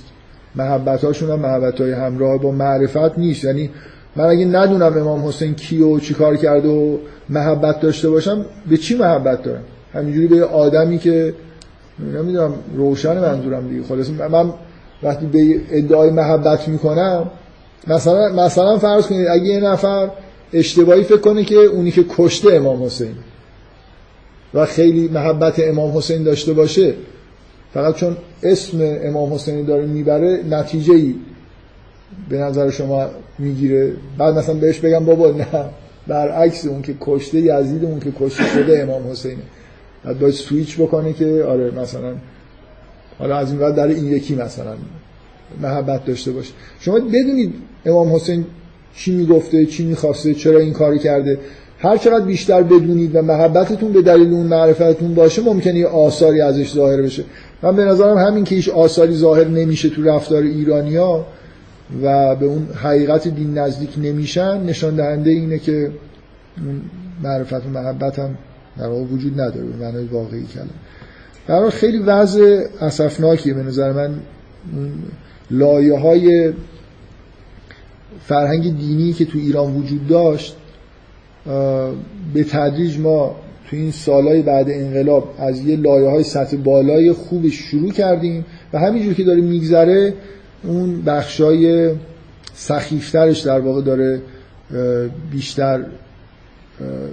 محبتاشون هم محبت های همراه با معرفت نیست. یعنی من اگه ندونم امام حسین کی و چی کار کرده و محبت داشته باشم به چی محبت دارم؟ همینجوری به آدمی که نمی‌دونم روشن منظورم دیگه. خلاص من وقتی به ادعای محبت می‌کنم مثلا مثلا فرض کنید اگه یه نفر اشتباهی فکر کنه که اونی که کشته امام حسین و خیلی محبت امام حسین داشته باشه فقط چون اسم امام حسینی داره می‌بره نتیجه ای به نظر شما می‌گیره؟ بعد مثلا بهش بگم بابا نه. برعکس اون که کشته یزید اون که کشته شده امام حسینه بعد باید سویچ بکنه که آره مثلا. حالا از این بعد در این یکی مثلا محبت داشته باشه. شما بدونید امام حسین چی می‌گفته چی می‌خواسته چرا این کاری کرده. هر چقدر بیشتر بدونید و محبتتون به دلیل اون معرفتتون باشه ممکنه یه آثاری ازش ظاهر بشه. من به نظرم همین که هیچ آثاری ظاهر نمیشه تو رفتار ایرانیا و به اون حقیقت دین نزدیک نمیشن نشان دهنده اینه که اون معرفت و محبت هم در واقع وجود نداره به معنای واقعی کلمه. در خیلی وضع اسفناکیه به نظر من. لایه های فرهنگ دینی که تو ایران وجود داشت به تدریج ما تو این سالهای بعد انقلاب از یه لایه های سطح بالای خوبش شروع کردیم و همینجور که داره میگذره اون بخشای سخیفترش در واقع داره بیشتر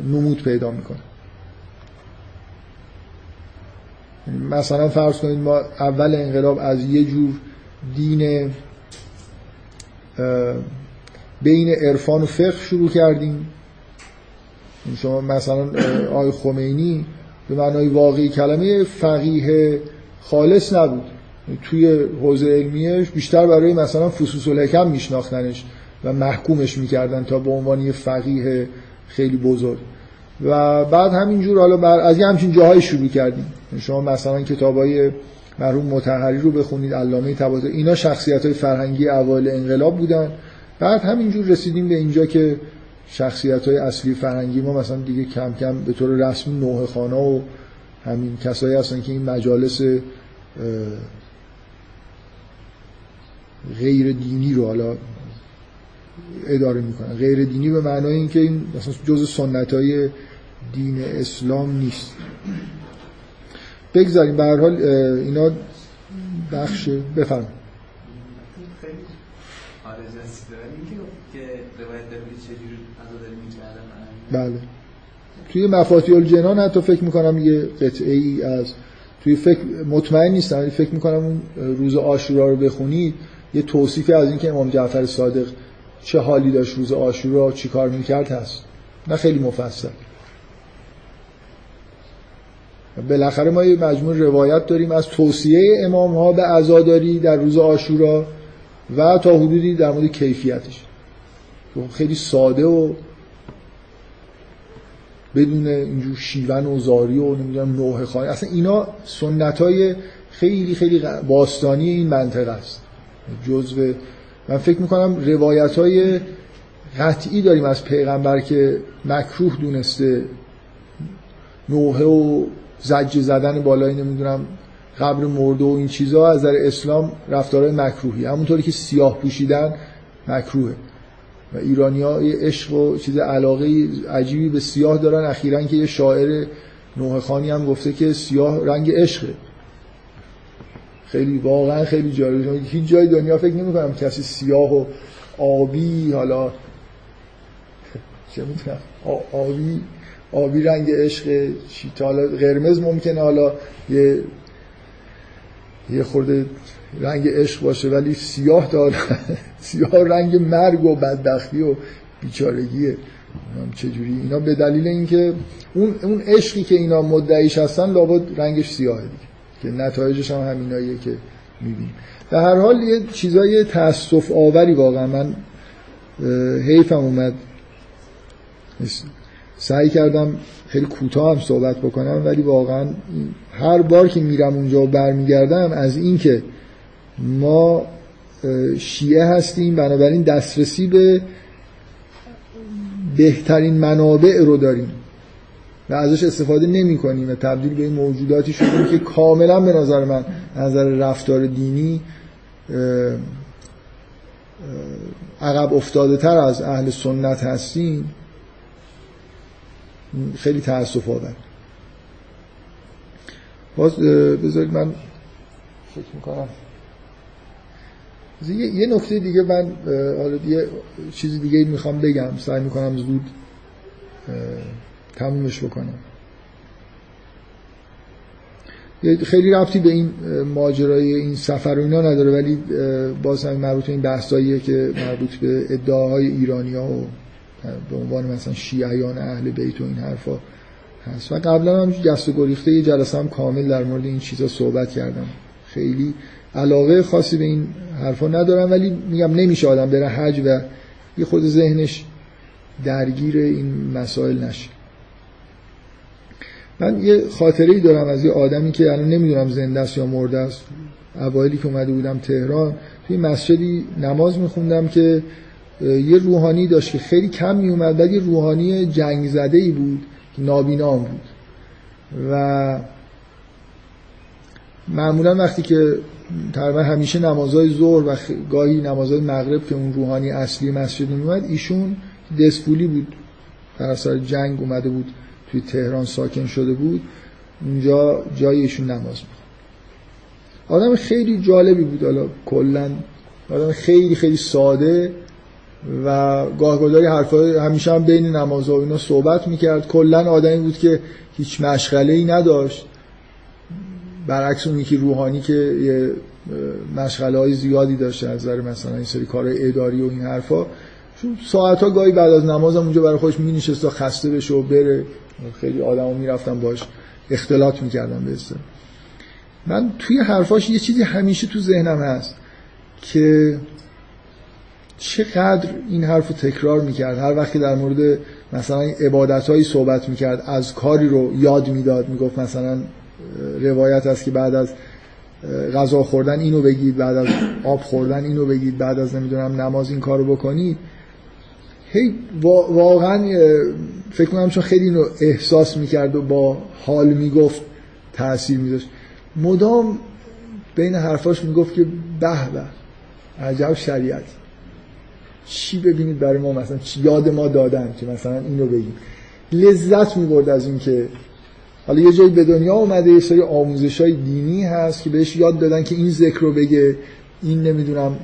نمود پیدا می‌کنه. مثلا فرض کنید ما اول انقلاب از یه جور دین بین عرفان و فقه شروع کردیم. شما مثلا آقای خمینی به معنای واقعی کلمه فقیه خالص نبود. توی حوزه علمیش بیشتر برای مثلا فصوص الحکم میشناختنش و محکومش می‌کردن تا به عنوان یه فقیه خیلی بزرگ. و بعد همینجور حالا بر از یه همچین جاهای شروع کردیم. شما مثلا کتابای مرحوم متحری رو بخونید علامه طباطبایی اینا شخصیت های فرهنگی اول انقلاب بودن. بعد همینجور رسیدیم به اینجا که شخصیت های اصلی فرهنگی ما مثلا دیگه کم کم به طور رسمی نوه خانه و همین کسایی هستن که این مجالس غیر دینی رو حالا اداره می‌کنن غیر دینی به معنای اینکه این مثلا جز سنت های دین اسلام نیست. بگذاریم. به هر حال اینا بخش بفرم بله. توی مفاتیح الجنان حتی فکر می‌کنم یه قطعه ای از توی فکر مطمئن نیستم فکر می‌کنم اون روز آشورا رو بخونید. یه توصیفی از اینکه امام جعفر صادق چه حالی داشت روز آشورا چی کار می‌کرد هست. نه خیلی مفصل. بالاخره ما یه مجموع روایت داریم از توصیه امام ها به عزاداری در روز آشورا و تا حدودی در مورد کیفیتش. خیلی ساده و بدون اینجور شیون و زاری و نمی‌دونم نوه خواهی. اصلا اینا سنت های خیلی خیلی باستانی این منطقه است. جزو من فکر می‌کنم روایت های قطعی داریم از پیغمبر که مکروه دونسته. نوحه و زج زدن بالایی نمی‌دونم قبر مرده و این چیزها از در اسلام رفتارهای مکروهی. همونطوری که سیاه پوشیدن مکروهه. و ایرانی ها یه عشق و چیز علاقه عجیبی به سیاه دارن. اخیرا که یه شاعر نوح خانی هم گفته که سیاه رنگ عشقه. خیلی واقعا خیلی جالبه هیچ جای دنیا فکر نمی کنم کسی سیاه و آبی حالا چه می‌تونم آبی آبی رنگ عشق حالا قرمز ممکنه حالا یه یه خورده رنگ عشق باشه ولی سیاه داره *laughs* سیاه رنگ مرگ و بدبختی و بیچارگیه چجوری اینا به دلیل اینکه اون اون عشقی که اینا مدعیش هستن لابد رنگش سیاهه دیگه. که نتایجش هم همیناییه که می‌بینیم. در هر حال یه چیزای تاسف آوری واقعا من حیفم اومد. سعی کردم خیلی کوتاه هم صحبت بکنم ولی واقعا هر بار که میرم اونجا و برمیگردم از اینکه ما شیعه هستیم بنابراین دسترسی به بهترین منابع رو داریم. و ازش استفاده نمی کنیم و تبدیل به این موجوداتی شدیم که کاملا به نظر من نظر رفتار دینی عقب افتاده تر از اهل سنت هستیم خیلی تاسف آور باز بذارید من فکر می‌کنم. یه نکته دیگه من حالا یه چیز دیگه می‌خوام بگم. سعی می‌کنم زود تمومش بکنم خیلی رفتی به این ماجرای این سفر و اینا نداره ولی باز هم مربوط این بحثاییه که مربوط به ادعاهای ایرانی ها و به عنوان مثلا شیعیان اهل بیت و این حرفا هست. و قبلا هم جست و گریخته یه جلسه هم کامل در مورد این چیزا صحبت کردم. خیلی علاقه خاصی به این حرفا ندارم ولی میگم نمیشه آدم بره حج و یه خود ذهنش درگیر این مسائل نشه. من یه خاطره ای دارم از یه آدمی که الان نمی‌دونم زنده است یا مرده است. اوایلی که اومده بودم تهران توی مسجدی نماز میخوندم که یه روحانی داشت که خیلی کم میومد بعد یه روحانی جنگ زده ای بود که نابینام بود. و معمولا وقتی که تقریبا همیشه نمازهای ظهر و گاهی نمازهای مغرب که اون روحانی اصلی مسجد میومد ایشون دسپولی بود. در اثر جنگ اومده بود. توی تهران ساکن شده بود اونجا جای ایشون نماز می‌خوند. آدم خیلی جالبی بود حالا کلا آدم خیلی خیلی ساده و گاهگداری حرفا همیشه هم بین نمازها و اینا صحبت می‌کرد. کلا آدمی بود که هیچ مشغله ای نداشت. برعکس اون یکی روحانی که مشغله های زیادی داشته از نظر مثلا این سری کارهای اداری و این حرفا. چون ساعت ها گاهی بعد از نماز هم اونجا برای خودش می نشست تا خسته بشه و بره. خیلی آدم می‌رفتم باش اختلاط می‌کردم به من توی حرفاش یه چیزی همیشه تو ذهنم هست که چقدر این حرف رو تکرار می‌کرد. هر وقتی در مورد مثلا عبادت هایی صحبت می‌کرد از کاری رو یاد می‌داد. می‌گفت مثلا روایت است که بعد از غذا خوردن اینو بگید بعد از آب خوردن اینو بگید بعد از نمی‌دونم نماز این کارو بکنید. هی واقعا فکر کنم چون خیلی اینو احساس می‌کرد و با حال می‌گفت تاثیر میداشت. مدام بین حرفاش می‌گفت که به به عجب شریعت. چی ببینید برای ما مثلا؟ چی یاد ما دادن که مثلا اینو بگیم؟ لذت می‌برد از این که حالا یه جایی به دنیا اومده یه سری آموزش های دینی هست که بهش یاد دادن که این ذکر رو بگه این نمی‌دونم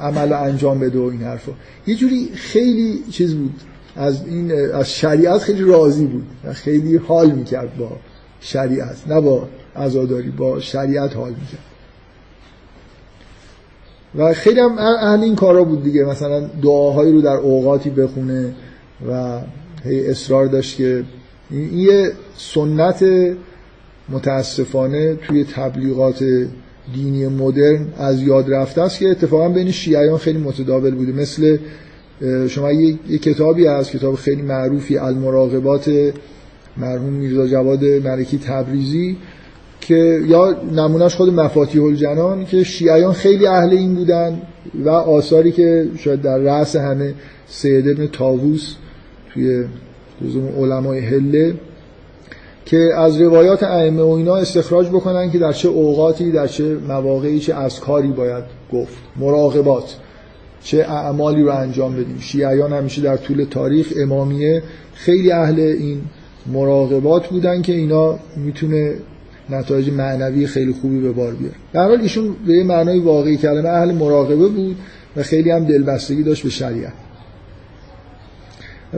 عمل انجام بده و این حرفا. یه جوری خیلی چیز بود. از این از شریعت خیلی راضی بود خیلی حال می‌کرد با شریعت نه با عزاداری با شریعت حال می‌کرد. و خیلی هم اهل این کارا بود دیگه. مثلا دعاهایی رو در اوقاتی بخونه و هی اصرار داشت که این یه سنت متاسفانه توی تبلیغات دینی مدرن از یاد رفته است که اتفاقا بین شیعیان خیلی متداول بوده. مثل شما یه, کتابی هست کتاب خیلی معروفی المراقبات مرحوم میرزا جواد ملکی تبریزی که یا نمونهش خود مفاتیح الجنان که شیعیان خیلی اهل این بودن و آثاری که شاید در رأس همه سید ابن تاووس توی علمای هله که از روایات ائمه و اینا استخراج بکنن که در چه اوقاتی در چه مواقعی چه کاری باید گفت. مراقبات چه اعمالی رو انجام بدیم. شیعیان همیشه در طول تاریخ امامیه. خیلی اهل این مراقبات بودن که اینا می‌تونه نتایج معنوی خیلی خوبی به بار بیاره. در حال ایشون به یه معنای واقعی کلمه اهل مراقبه بود و خیلی هم دلبستگی داشت به شریعت.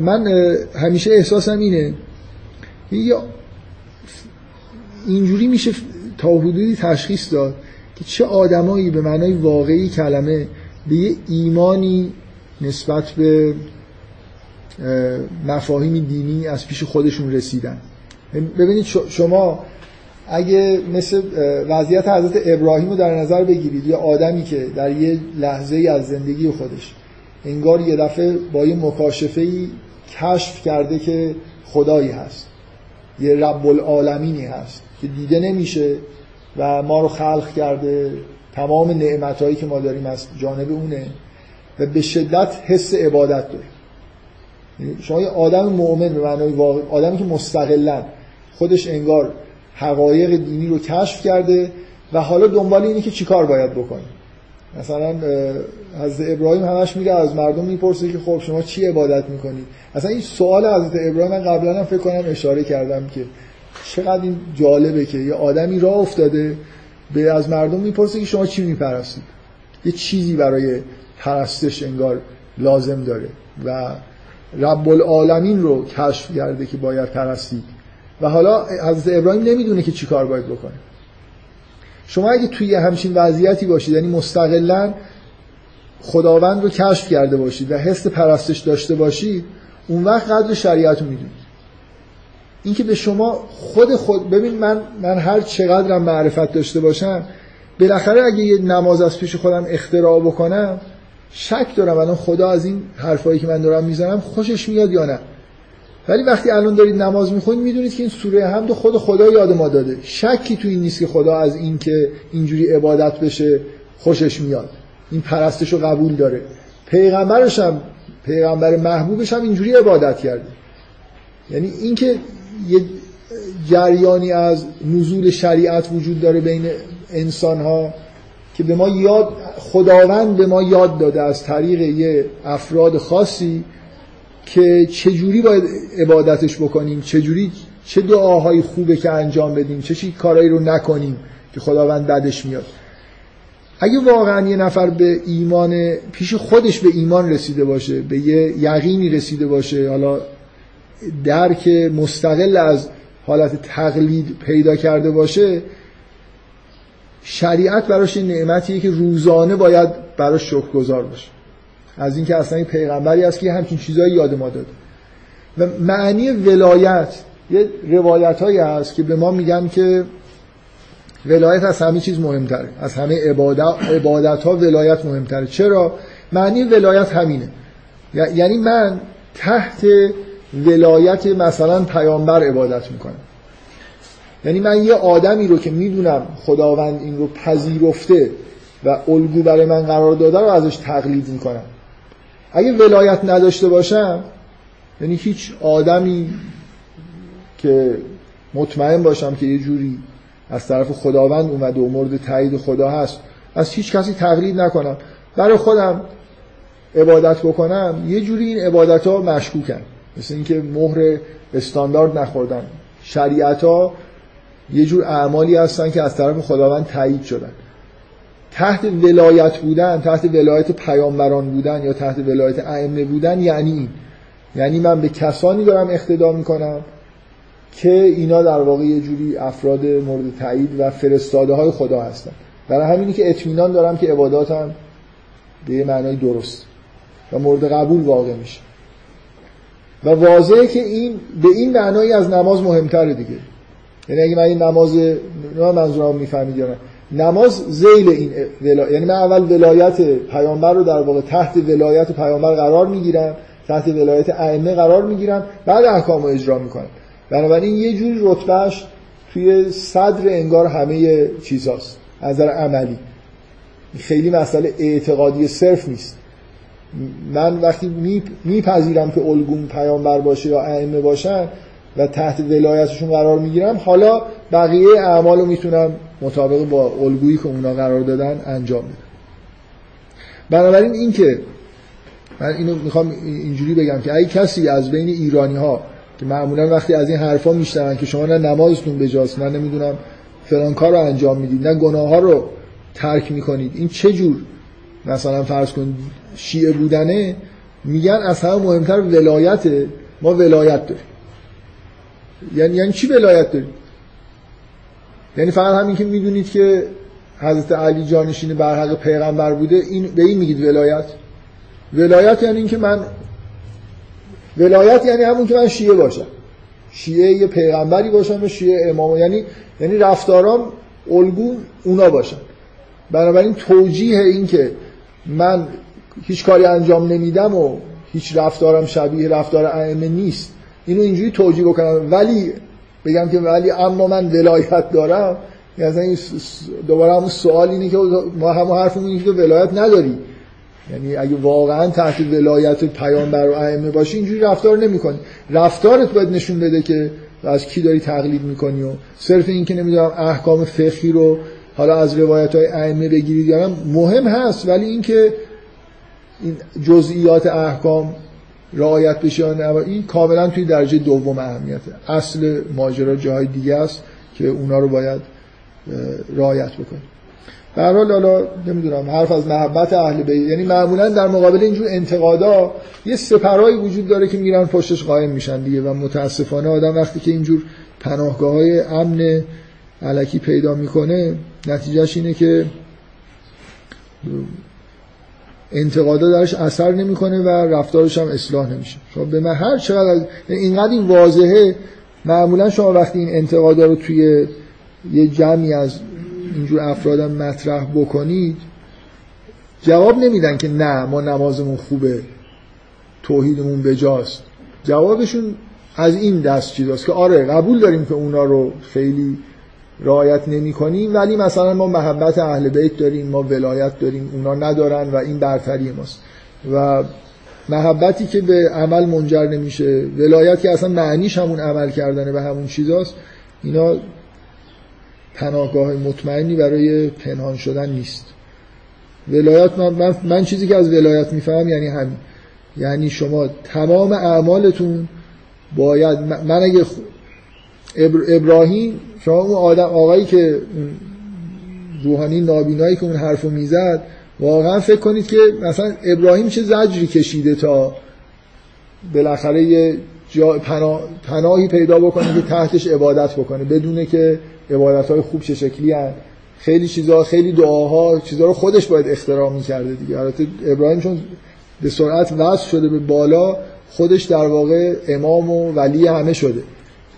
من همیشه احساسم اینه یا اینجوری میشه تا حدودی تشخیص داد که چه آدمایی به معنای واقعی کلمه به یه ایمانی نسبت به مفاهیم دینی از پیش خودشون رسیدن. ببینید شما اگه مثل وضعیت حضرت ابراهیم رو در نظر بگیرید یه آدمی که در یه لحظه از زندگی خودش انگار یه دفعه با یه مکاشفه ای کشف کرده که خدایی هست یه رب العالمینی هست. که دیده نمیشه و ما رو خلق کرده تمام نعمتهایی که ما داریم از جانب اونه و به شدت حس عبادت داره شما یه آدم مؤمن به معنای واقع آدمی که مستقلا خودش انگار حقایق دینی رو کشف کرده و حالا دنبال اینه که چیکار باید بکنه. مثلا از ابراهیم همش میره از مردم می‌پرسه که خب شما چی عبادت می‌کنید؟ اصلا این سوال حضرت ابراهیم من قبلا هم فکر کنم اشاره کردم که چقدر این جالبه که یه آدمی راه افتاده به از مردم می‌پرسه که شما چی میپرستید؟ یه چیزی برای پرستش انگار لازم داره و رب العالمین رو کشف کرده که باید پرستید. و حالا حضرت ابراهیم نمی‌دونه که چی کار باید بکنه. شما اگه توی همچین وضعیتی باشید یعنی مستقلا خداوند رو کشف کرده باشید و حس پرستش داشته باشید اون وقت قدر شریعت رو می‌دونید. اینکه به شما خود خود ببین من من هر چقدرم معرفت داشته باشم بالاخره اگه یه نماز از پیش خودم اختراع بکنم شک دارم الان خدا از این حرفایی که من دارم می‌زنم خوشش میاد یا نه. ولی وقتی الان دارید نماز می‌خونید می‌دونید که این سوره حمد خود خدا یاد ما داده. شکی تو این نیست که خدا از این که اینجوری عبادت بشه خوشش میاد. این پرستش رو قبول داره. پیغمبرش هم پیغمبر محبوبش هم اینجوری عبادت کرده. یعنی اینکه جریانی از نزول شریعت وجود داره بین انسان ها که به ما یاد خداوند به ما یاد داده از طریق یه افراد خاصی که چجوری باید عبادتش بکنیم چجوری چه دعاهای خوبه که انجام بدیم چه چی کارهایی رو نکنیم که خداوند بدش میاد. اگه واقعا یه نفر به ایمان پیش خودش به ایمان رسیده باشه به یه یقینی رسیده باشه حالا درک مستقل از حالت تقلید پیدا کرده باشه شریعت براش نعمتیه که روزانه باید براش شکرگزار باشه. از اینکه اصلا این پیغمبری هست که همچین چیزایی یاد ما داده. و معنی ولایت یه روایت هایی هست که به ما میگن که ولایت از همه چیز مهمتره. از همه عبادت ها ولایت مهمتره. چرا؟ معنی ولایت همینه. یعنی من تحت ولایت مثلا پیامبر عبادت می‌کنم یعنی من یه آدمی رو که می‌دونم خداوند این رو پذیرفته و الگو برای من قرار داده رو ازش تقلید می‌کنم. اگه ولایت نداشته باشم یعنی هیچ آدمی که مطمئن باشم که یه جوری از طرف خداوند اومده و مورد تایید خدا هست از هیچ کسی تقلید نکنم. برای خودم عبادت بکنم یه جوری این عبادت ها مشکوکن. مثل اینکه مهر استاندارد نخوردن. شریعت ها یه جور اعمالی هستن که از طرف خداوند تایید شدن. تحت ولایت بودن تحت ولایت پیامبران بودن یا تحت ولایت ائمه بودن یعنی این. یعنی من به کسانی دارم اقتدا می‌کنم که اینا در واقع یه جوری افراد مورد تایید و فرستاده های خدا هستن. برای همینی که اطمینان دارم که عباداتم به معنای درست و مورد قبول واقع میشه. و واضحه که این به این معنایی از نماز مهمتره دیگه. یعنی اگه من این نماز نه منظورم می‌فهمید یا نه. نماز زیل این ولا... یعنی من اول ولایت پیامبر رو در واقع تحت ولایت پیامبر قرار می‌گیرم تحت ولایت ائمه قرار می‌گیرم بعد احکام رو اجرا می‌کنم. بنابراین یه جوری رتبهش توی صدر انگار همه چیزاست. از نظر عملی. خیلی مسئله اعتقادی صرف نیست. من وقتی میپذیرم که الگوم پیامبر باشه یا ائمه باشن و تحت ولایتشون قرار می‌گیرم حالا بقیه اعمال رو می‌تونم مطابق با الگویی که اونا قرار دادن انجام بدم. بنابراین این که من اینو می‌خوام اینجوری بگم که اگه کسی از بین ایرانی ها که معمولا وقتی از این حرفا میشنون که شما نه نمازتون بجاست نه نمی‌دونم فلان کار رو انجام می‌دید نه گناه ها رو ترک می‌کنید این چه جور مثلا فرض کن شیعه بودنه میگن از همه مهمتر ولایت ما ولایت داریم. یعنی یعنی چی ولایت داریم؟ یعنی فقط همین که می‌دونید که حضرت علی جانشین بر حق پیغمبر بوده این به این میگید ولایت؟ ولایت یعنی اینکه من ولایت یعنی همون که من شیعه باشم. شیعه یه پیغمبری باشم و شیعه امام. یعنی یعنی رفتارام الگو اونا باشن. بنابراین توجیه این که من هیچ کاری انجام نمیدم و هیچ رفتارم شبیه رفتار ائمه نیست. اینو اینجوری توجیه بکنم. ولی بگم که ولی اما من ولایت دارم یعنی دوباره همون سوال اینه که ما همون حرفمون اینه که ولایت نداری. یعنی اگه واقعا تحت ولایت پیامبر و ائمه باشی اینجوری رفتار نمی‌کنی. رفتارت باید نشون بده که از کی داری تقلید می‌کنی و صرف این که نمی‌دونم احکام فقهی رو حالا از روایت های ائمه بگیرید یا مهم هست ولی اینکه این جزئیات احکام رعایت بشه یا نه این کاملا توی درجه دوم اهمیته. اصل ماجرا جاهای دیگه است که اونا رو باید رعایت بکنیم. هر حال حالا نمی‌دونم حرف از محبت اهل بیت یعنی معمولا در مقابل اینجور انتقادا یه سپرهایی وجود داره که میرن پشتش قایم میشن دیگه و متاسفانه آدم وقتی که اینجور پناهگاه های امن علکی پیدا می‌کنه نتیجهش اینه که انتقادا درش اثر نمی‌کنه و رفتارش هم اصلاح نمیشه. شما به من هر چقدر اینقدر این واضحه معمولا شما وقتی این انتقادا رو توی یه جمعی از اینجور افرادم مطرح بکنید جواب نمیدن که نه ما نمازمون خوبه توحیدمون بجاست. جوابشون از این دست چیزاست که آره قبول داریم که اونا رو خیلی رعایت نمی کنیم. ولی مثلا ما محبت اهل بیت داریم ما ولایت داریم اونا ندارن و این برتری ماست. و محبتی که به عمل منجر نمیشه. ولایت که اصلا معنیش همون عمل کردنه و همون چیزاست اینا پناهگاه مطمئنی برای پنهان شدن نیست. ولایت من, من, چیزی که از ولایت میفهم یعنی همین. یعنی شما تمام اعمالتون باید من اگه ابراهیم شما اون آدم آقایی که روحانی نابینایی که اون حرفو می‌زد واقعا فکر کنید که مثلا ابراهیم چه زجری کشیده تا بالاخره یه جا پناهی پیدا بکنه که تحتش عبادت بکنه بدونه که عبادت های خوب چه شکلی هن. خیلی چیزا خیلی دعاها چیزا رو خودش باید اختراع می‌کرده دیگه البته ابراهیم چون به سرعت وصل شده به بالا خودش در واقع امام و ولی همه شده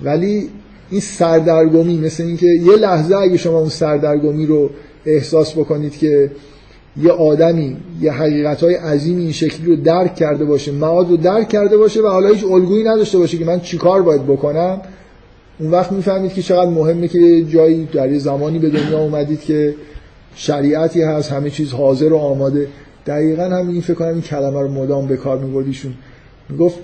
ولی این سردرگمی مثل اینکه یه لحظه اگه شما اون سردرگمی رو احساس بکنید که یه آدمی یه حقیقت های عظیمی این شکلی رو درک کرده باشه معاد رو درک کرده باشه و حالا هیچ الگویی نداشته باشه که من چیکار باید بکنم اون وقت می‌فهمید که چقدر مهمه که جایی در یه زمانی به دنیا اومدید که شریعتی هست همه چیز حاضر و آماده. دقیقا هم این فکر کنم این کلمه رو مدام به کار میبردیشون. می‌گفت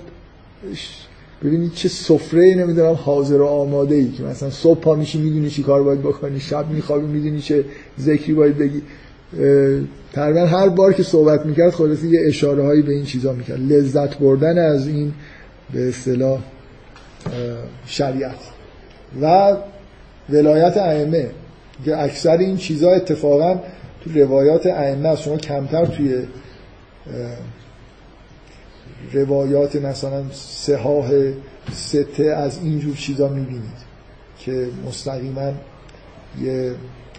ببینید چه سفره نمی‌دونم حاضر و آماده ای که مثلا صبح پا میشی می‌دونی چی کار باید بکنی شب میخوابی می‌دونی چه ذکری باید بگی. تقریبا هر بار که صحبت می‌کرد خلاصی یه اشاره هایی به این چیزا می‌کرد. لذت بردن از این به اصطلاح شریعت. و ولایت ائمه که اکثر این چیزا اتفاقا تو روایات ائمه شما کمتر توی روایات مثلا سهاه سته از اینجور چیزا می‌بینید که مستقیما یه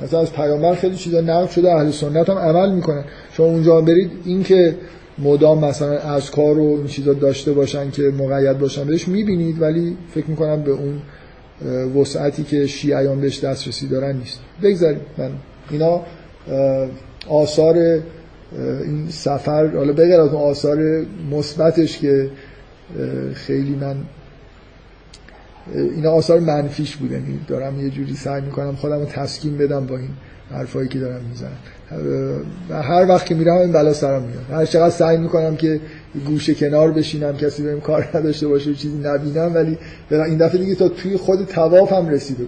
مثلا از پیامبر خیلی چیزا نقل شده اهل سنت هم عمل می‌کنن. شما اونجا برید این که مدام مثلا از کار و این چیزا داشته باشن که مقید باشن بهش می‌بینید ولی فکر می‌کنم به اون وسعتی که شیعیان بهش دسترسی دارن نیست. بگذارید. من اینا آثار این سفر حالا بغیر از آثار مثبتش که خیلی من اینا آثار منفیش بوده یعنی دارم یه جوری سعی می‌کنم خودم رو تسکین بدم با این حرفایی که دارم می‌زنم. و هر وقت که میرم این بلا سرم میاد. هر چقدر سعی می‌کنم که گوشه کنار بشینم کسی بهم کار نداشته باشه چیزی نبینم ولی این دفعه دیگه تا توی خود تواف هم رسیده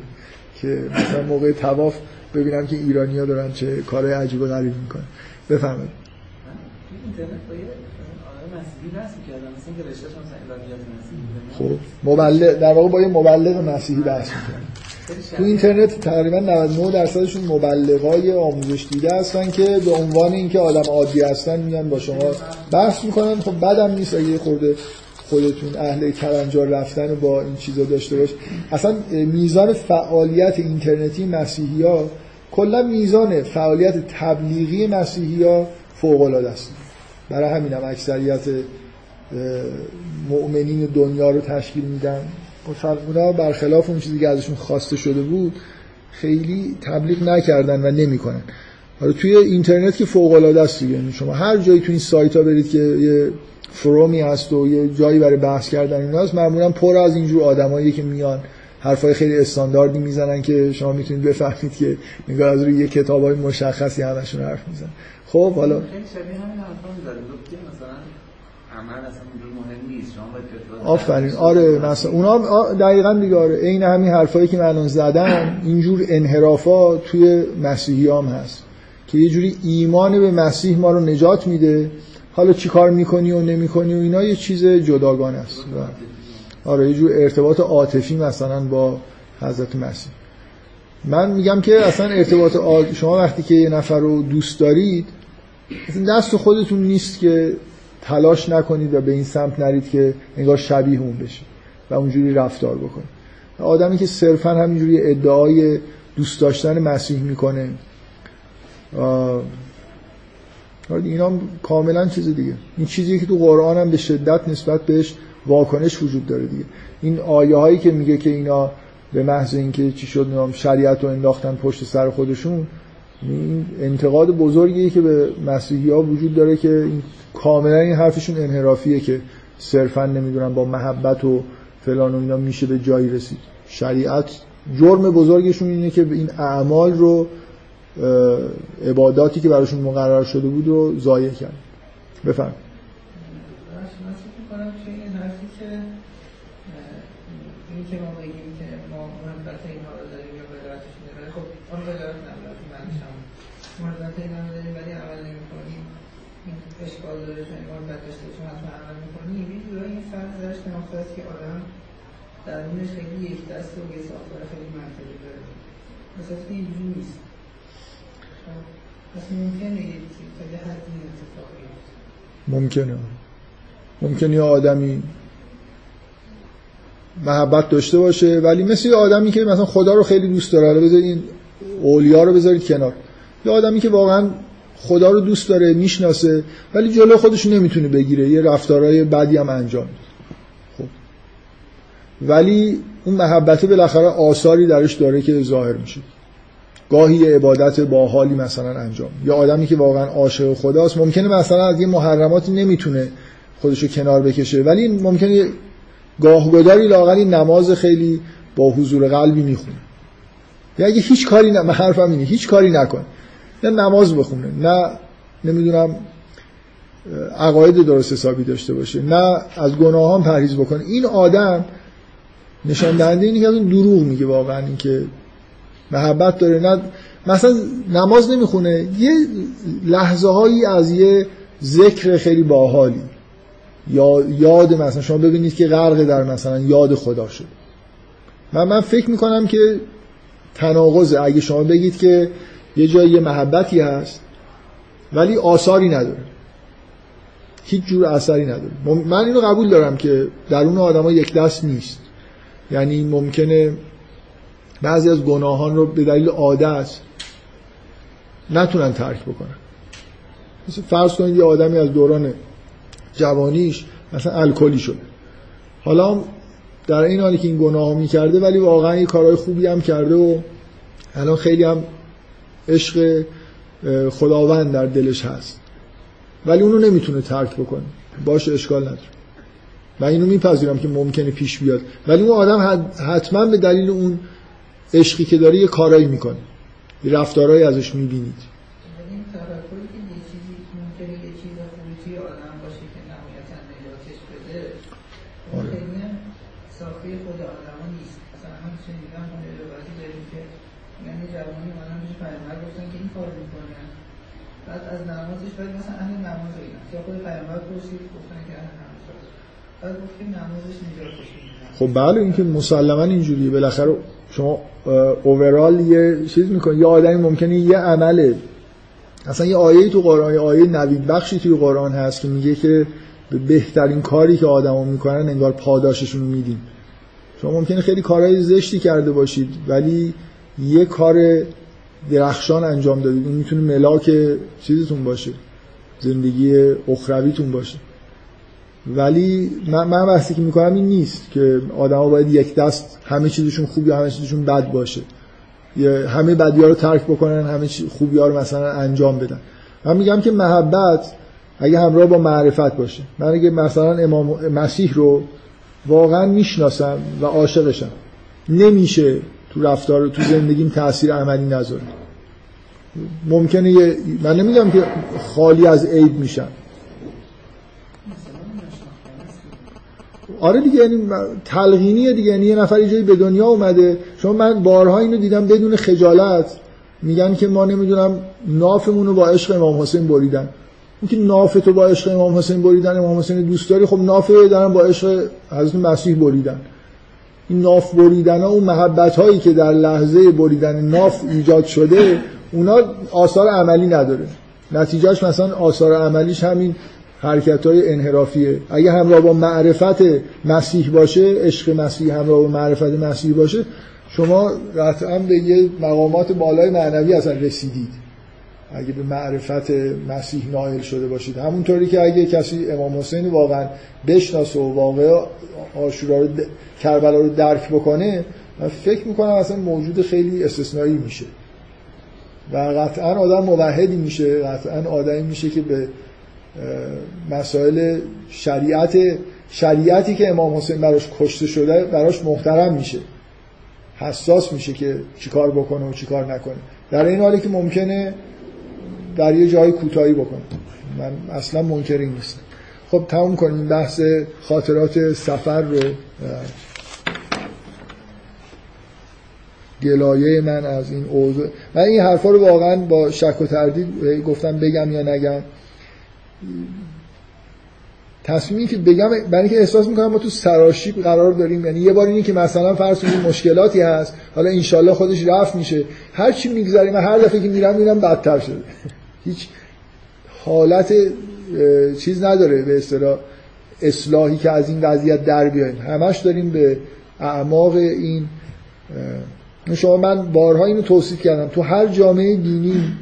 که مثلا موقع تواف ببینم که ایرانیا دارن چه کارهای عجیب و غریب می‌کنن. بفرمایید. خب مبلغ در واقع با یه مبلغ مسیحی بحث می‌کنن تو اینترنت تقریبا 99 درصدشون مبلغای آموزش دیده هستن که به عنوان اینکه آدم عادی هستن میان با شما بحث می‌کنن. خب بدم نیست اگه خورده خودتون اهل کلنجار رفتن با این چیزا داشته باش. اصلا میزان فعالیت اینترنتی مسیحی ها کلا میزان فعالیت تبلیغی مسیحی ها فوق العاده است. برای همین هم اکثریت مؤمنین دنیا رو تشکیل میدن. اونا برخلاف اون چیزی که ازشون خواسته شده بود خیلی تبلیغ نکردن و نمی‌کنن. حالا توی اینترنت که فوق العاده است یعنی شما هر جایی تو این سایت ها برید که یه فرومی هست و یه جایی برای بحث کردن اینا هست معمولا پر از اینجور آدمایی که میان حرفای خیلی استانداردی می‌زنن که شما می‌تونید بفهمید که نگاه از روی یه کتابای مشخصی همشون حرف می‌زنن. خب حالا خیلی شبیه همین حرفا می‌زنه. مثلا عمل اصلا مهم نیست. شما آفرین. آره مثلا اونا دقیقا دیگه آره. عین همین حرفایی که من الان زدم اینجور انحرافا توی مسیحی هم هست که یه جوری ایمان به مسیح ما رو نجات میده. حالا چی کار می‌کنی و نمی‌کنی و اینا یه چیز جداگانه است. آره یه جور ارتباط عاطفی مثلا با حضرت مسیح. من میگم که اصلا ارتباط شما وقتی که یه نفر رو دوست دارید دست خودتون نیست که تلاش نکنید و به این سمت نرید که انگار شبیه اون بشه و اونجوری رفتار بکنید. آدمی که صرفا همینجوری ادعای دوست داشتن مسیح می‌کنه اینا کاملا چیز دیگه. این چیزی که تو قرآن هم به شدت نسبت بهش واکنش وجود داره دیگه. این آیه هایی که میگه که اینا به محض اینکه چی شد نام شریعت رو انداختن پشت سر خودشون این انتقاد بزرگی که به مسیحی ها وجود داره که این کاملا این حرفشون انحرافیه که صرفا نمی‌دونم با محبت و فلان و اینا میشه به جایی رسید. شریعت جرم بزرگشون اینه که این اعمال رو عباداتی که براشون مقرر شده بود رو ضایع کرد. بفرم که ما بگیم که ما محبت اینها رو داریم یا ولایتش داریم خب اون ولایت نداریم معنیش هم محبت اینها رو داریم ولی عمل نمی کنیم این اشکال داره چون محبت داشته چون حتما عمل می کنیم یه جورایی این فرق درش نماخته است که آدم درونش خیلی یک دست و یه ساختار خیلی منطقی داره. مثلا اینجوری نیست. پس ممکنه یه چیز تا حدی اتفاقی ممکنه. ممکنه یه آدمی محبت داشته باشه ولی مثل یه آدمی که مثلا خدا رو خیلی دوست داره حالا بذارید این اولیا رو بذارید کنار. یه آدمی که واقعا خدا رو دوست داره می‌شناسه ولی جلو خودش نمی‌تونه بگیره. یه رفتارهای بدی هم انجام خب. ولی اون محبت بالاخره آثاری درش داره که ظاهر میشه. گاهی عبادت با حالی مثلا انجام. یا آدمی که واقعا عاشق خداست ممکنه مثلا از یه محرماتی نمی‌تونه خودشو کنار بکشه ولی ممکنه گاهگداری لاغری نماز خیلی با حضور قلبی می‌خونه. یا اگه هیچ کاری نه *laughs* حرفم اینه هیچ کاری نکنه نه نماز بخونه نه نمی‌دونم عقاید درست حسابی داشته باشه نه از گناهان پرهیز بکنه. این آدم نشان دهنده اینه که از اون دروغ میگه واقعا اینکه محبت داره. نه مثلا نماز نمی‌خونه یه لحظه هایی از یه ذکر خیلی باحالی. یا یاد مثلا شما ببینید که غرق در مثلا یاد خدا شد. و من فکر می‌کنم که تناقضه اگه شما بگید که یه جایی محبتی هست ولی آثاری نداره. هیچ جور اثری نداره. من اینو قبول دارم که درون آدم یک دست نیست. یعنی ممکنه بعضی از گناهان رو به دلیل عادت نتونن ترک بکنن. مثل فرض کنید یه آدمی از دوران جوانیش مثلا الکلی شده. حالا در این حالی که این گناه می‌کرده ولی واقعا یه کارهای خوبی هم کرده و الان خیلی هم عشق خداوند در دلش هست. ولی اونو نمی‌تونه ترک بکنه. باشه اشکال نداره. من اینو میپذیرم که ممکنه پیش بیاد. ولی اون آدم حتما به دلیل اون عشقی که داره یه کارایی می‌کنه. رفتارهایی ازش می‌بینید. از نمازش باید مثلا اهل نماز اینا. یا خود پیامبر پرسید گفتن که اهل نماز بعد گفتیم نمازش نجاتش خب بله اینکه مسلما اینجوریه بالاخره شما اوورال یه چیز می‌کنی. یه آدمی ممکنه یه عمله اصلا یه آیه تو قرآن یه آیه نوید بخشی توی قرآن هست که میگه که به بهترین کاری که آدما می‌کنن انگار پاداششون میدیم. شما ممکنه خیلی کارهای زشتی کرده باشید ولی یه کار درخشان انجام دادید. اون می‌تونه ملاک چیزتون باشه. زندگی اخرویتون باشه. ولی من, من بحثی که می‌کنم این نیست که آدما باید یک دست همه چیزشون خوب یا همه چیزشون بد باشه. یا همه بدی ها رو ترک بکنن همه خوبی ها رو مثلا انجام بدن. من میگم که محبت اگه همراه با معرفت باشه. من اگه مثلا امام مسیح رو واقعا می‌شناسم و عاشقشم نمیشه تو رفتار تو زندگیم تاثیر عملی نذاره. ممکنه یه من نمیگم که خالی از عیب میشم آره دیگه یعنی تلقینیه دیگه یعنی یه نفر جایی به دنیا اومده. شما من بارها اینو دیدم بدون خجالت. میگن که ما نمی‌دونم نافمون رو با عشق امام حسین بریدن. اون که نافتو با عشق امام حسین بریدن امام حسین دوست داری خب ناف دارن با عشق حضرت مسیح بریدن. این ناف بریدن ها اون محبت هایی که در لحظه بریدن ناف ایجاد شده اونا آثار عملی نداره. نتیجهش مثلا آثار عملیش همین حرکت های انحرافیه. اگه همراه با معرفت مسیح باشه عشق مسیح همراه با معرفت مسیح باشه شما قطعا به یه مقامات بالای معنوی اصلا رسیدید. اگه به معرفت مسیح نائل شده باشید. همونطوری که اگه کسی امام حسین واقعا بشناسه و واقع آشورا رو کربلا رو درک بکنه من فکر می‌کنم اصلا موجود خیلی استثنایی میشه. و قطعا آدم موحدی میشه قطعا آدمی میشه که به مسائل شریعت شریعتی که امام حسین براش کشته شده براش محترم میشه. حساس میشه که چیکار بکنه و چیکار نکنه. در این حالی که ممکنه در یه جای کوتاهی بکنه من اصلا منکر این نیستم. خب تموم کنیم. بحث خاطرات سفر رو گلایه من از این اوضاع. من این حرفا رو واقعا با شک و تردید گفتم بگم یا نگم. تصمیمی که بگم برای اینکه احساس می‌کنم ما تو سراشیب قرار داریم. یعنی یه بار اینه که مثلا فرض کنید مشکلاتی هست. حالا انشالله خودش رفت میشه. هر چی می‌گذاریم هر دفعه که میرم میرم بدتر شده. هیچ حالت چیز نداره به اصطلاح اصلاحی که از این وضعیت در بیایم همش داریم به اعماق این شما من بارها اینو توصیف کردم. تو هر جامعه دینی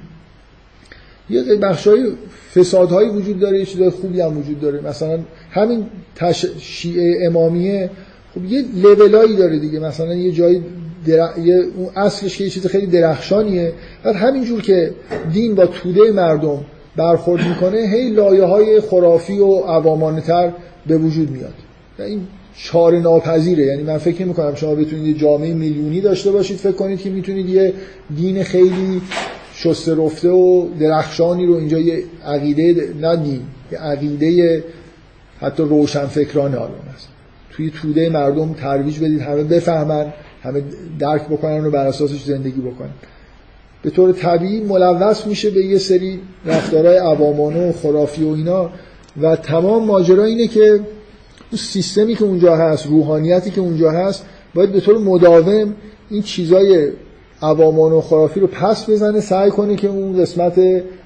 یه بخشای فسادهایی وجود داره یه چیزای خوبی هم وجود داره. مثلا همین تش... شیعه امامیه خب یه لولایی داره دیگه. مثلا یه جایی در... یه... اون اصلش که یه چیز خیلی درخشانیه. بعد همینجور که دین با توده مردم برخورد می‌کنه هی لایه های خرافی و عوامانه تر به وجود میاد. این چاره ناپذیره. یعنی من فکر می‌کنم شما بتونید یه جامعه میلیونی داشته باشید فکر کنید که می‌تونید یه دین خیلی شسته رفته و درخشانی رو اینجا یه عقیده نه دین یه عقیده حتی روشن فکرانه آلمان است. توی توده مردم ترویج بدید همه بفهمن. همه درک بکنن و بر اساسش زندگی بکنن. به طور طبیعی ملوث میشه به یه سری رفتارهای عوامانه و خرافی و اینا و تمام ماجرا اینه که اون سیستمی که اونجا هست روحانیتی که اونجا هست باید به طور مداوم این چیزای عوامان و خرافی رو پس بزنه سعی کنه که اون قسمت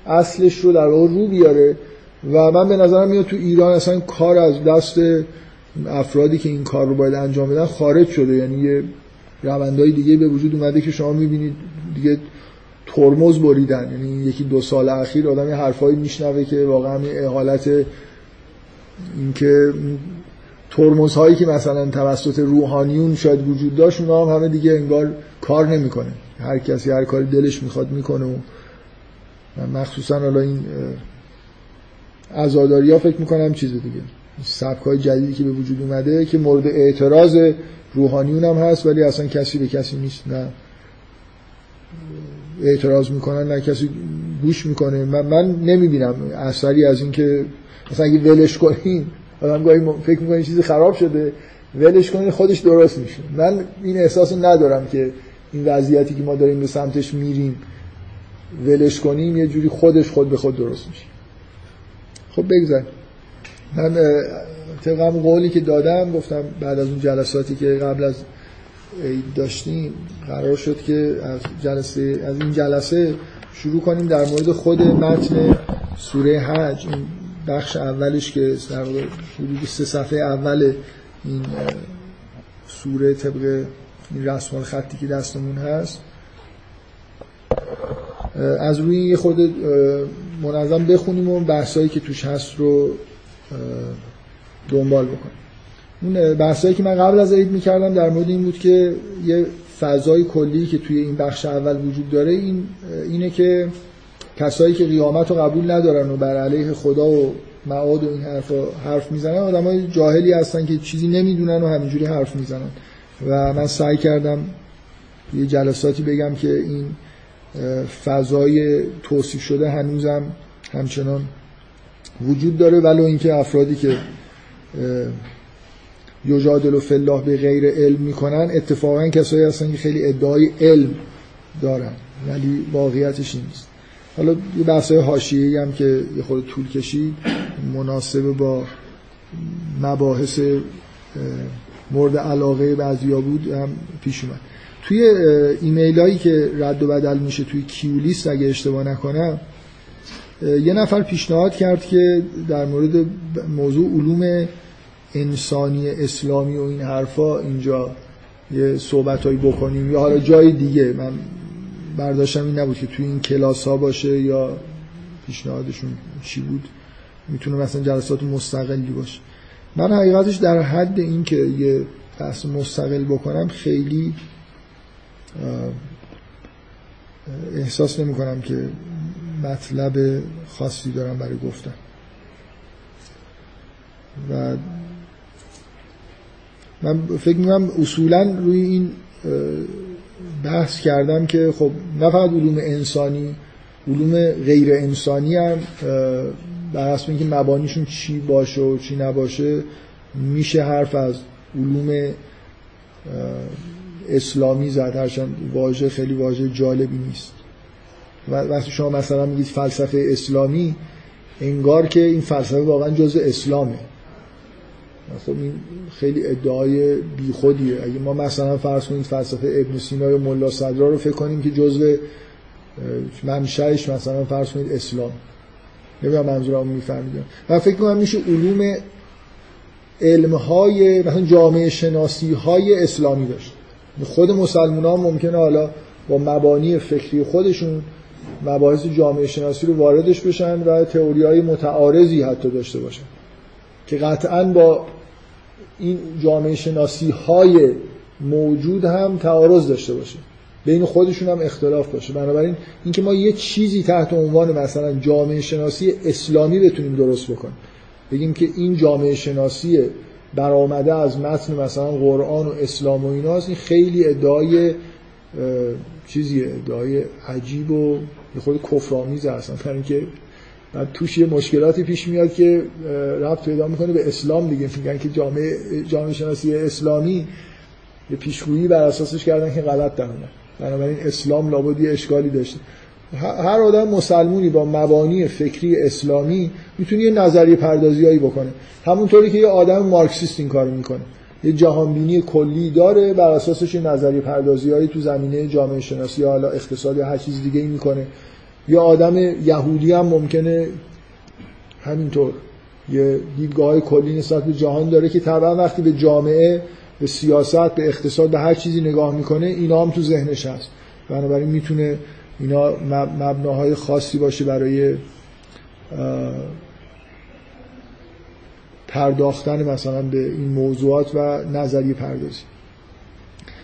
اصلش رو در واقع رو بیاره. و من به نظرم میاد تو ایران اصلا کار از دست افرادی که این کار رو باید انجام بدن خارج شده. یعنی یه روندهای دیگه به وجود اومده که شما می‌بینید دیگه ترمز بریدن. یعنی یکی دو سال اخیر آدم یه حرفایی میشنوه که واقعا حالت اینکه ترمز هایی که مثلا توسط روحانیون شاید وجود داشت اونا هم همه دیگه انگار کار نمی‌کنه. هر کسی هر کاری دلش می‌خواد می‌کنه و مخصوصا حالا این عزاداری ها فکر می‌کنم چیز دیگه. سبک های جدیدی که به وجود اومده که مورد اعتراض روحانیون هم هست ولی اصلا کسی به کسی نیست نه اعتراض می‌کنن نه کسی گوش می‌کنه. من, من نمی‌بینم اثری از این که مثلا اگه ولش کنیم آدم گاهی فکر می‌کنه چیزی خراب شده ولش کنین خودش درست میشه. من این احساس ندارم که این وضعیتی که ما داریم به سمتش میریم ولش کنیم یه جوری خودش خود به خود درست میشه. خب بگذار من طبقم قولی که دادم گفتم بعد از اون جلساتی که قبل از داشتیم قرار شد که از جلسه از این جلسه شروع کنیم در مورد خود متن سوره حج. این بخش اولش که در حدود سه صفحه اول این سوره طبق این رسمال خطی که دستمون هست. از روی یه خود منظم بخونیم و بحثایی که توش هست رو دنبال بکنیم اون بحثایی که من قبل از عید می‌کردم در مورد این بود که یه فضای کلی که توی این بخش اول وجود داره این اینه که کسایی که قیامت رو قبول ندارن و بر علیه خدا و معاد و این حرف حرف می‌زنن آدم های جاهلی هستن که چیزی نمی‌دونن و همینجوری حرف می‌زنن. و من سعی کردم یه جلساتی بگم که این فضای توصیف شده هنوزم همچنان وجود داره ولو اینکه افرادی که یجادل و فلاح به غیر علم می‌کنن اتفاقا کسایی هستن که خیلی ادعای علم دارن ولی واقعیتش نیست. حالا یه بحث حاشیه‌ای هم که یه خود طول کشید مناسب با مباحث مورد علاقه بعضیا بود هم پیش اومد. توی ایمیل هایی که رد و بدل میشه توی کیولیست اگه اشتباه نکنم یه نفر پیشنهاد کرد که در مورد موضوع علوم انسانی اسلامی و این حرفا اینجا یه صحبتهایی بکنیم. یا حالا جای دیگه من برداشتم این نبود که توی این کلاس ها باشه یا پیشنهادشون چی بود. می‌تونه مثلا جلسات مستقلی باشه. من حقیقتش در حد این که یه بحث مستقل بکنم خیلی احساس نمی کنم که مطلب خاصی دارم برای گفتن. و من فکر می‌کنم اصولا روی این بحث کردم که خب نه فقط علوم انسانی علوم غیر انسانی هم بر حسب اینکه مبانیشون چی باشه و چی نباشه میشه حرف از علوم اسلامی زد. هرچند واژه خیلی واژه جالبی نیست. وقتی شما مثلا میگید فلسفه اسلامی انگار که این فلسفه واقعا جزء اسلامه. خب این خیلی ادعای بیخودیه. اگه ما مثلا فرض کنید فلسفه ابن سینا یا ملا صدرا رو فکر کنیم که جزء منشأش مثلا فرض کنید اسلام. نمی‌دونم منظورم می‌فهمید و فکر کنم میشه علوم علم های مثلا جامعه شناسی های اسلامی داشت. خود مسلمان ها ممکنه حالا با مبانی فکری خودشون مباحث جامعه شناسی رو واردش بشن و تئوری های متعارضی حتی داشته باشن که قطعا با این جامعه شناسی های موجود هم تعارض داشته باشه. بین خودشون هم اختلاف باشه. بنابراین اینکه ما یه چیزی تحت عنوان مثلا جامعه شناسی اسلامی بتونیم درست بکنیم. بگیم که این جامعه شناسی برآمده از متن مثلا قرآن و اسلام و ایناست این خیلی ادعای چیزیه ادعای عجیب و یه خود کفرآمیز هستن. برای اینکه توش یه مشکلاتی پیش میاد که رفت پیدا می‌کنه به اسلام دیگه. میگن که جامعه جامعه شناسی اسلامی یه پیشگویی بر اساسش کردن که غلط در بنابراین اسلام لابد یه اشکالی داشته. هر آدم مسلمونی با مبانی فکری اسلامی می‌تونه یه نظریه پردازیایی بکنه. همونطوری که یه آدم مارکسیست این کارو می‌کنه. یه جهانبینی کلی داره بر اساسش یه نظریه پردازیایی تو زمینه جامعه شناسی حالا اقتصاد یا هر چیز دیگه ای می‌کنه. یا آدم یهودی هم ممکنه همینطور یه دیدگاه کلی نسبت به جهان داره که طبعا وقتی به جامعه به سیاست به اقتصاد به هر چیزی نگاه می‌کنه اینا هم تو ذهنش هست. بنابراین می‌تونه اینا مبناهای خاصی باشه برای پرداختن مثلا به این موضوعات و نظریه پردازی.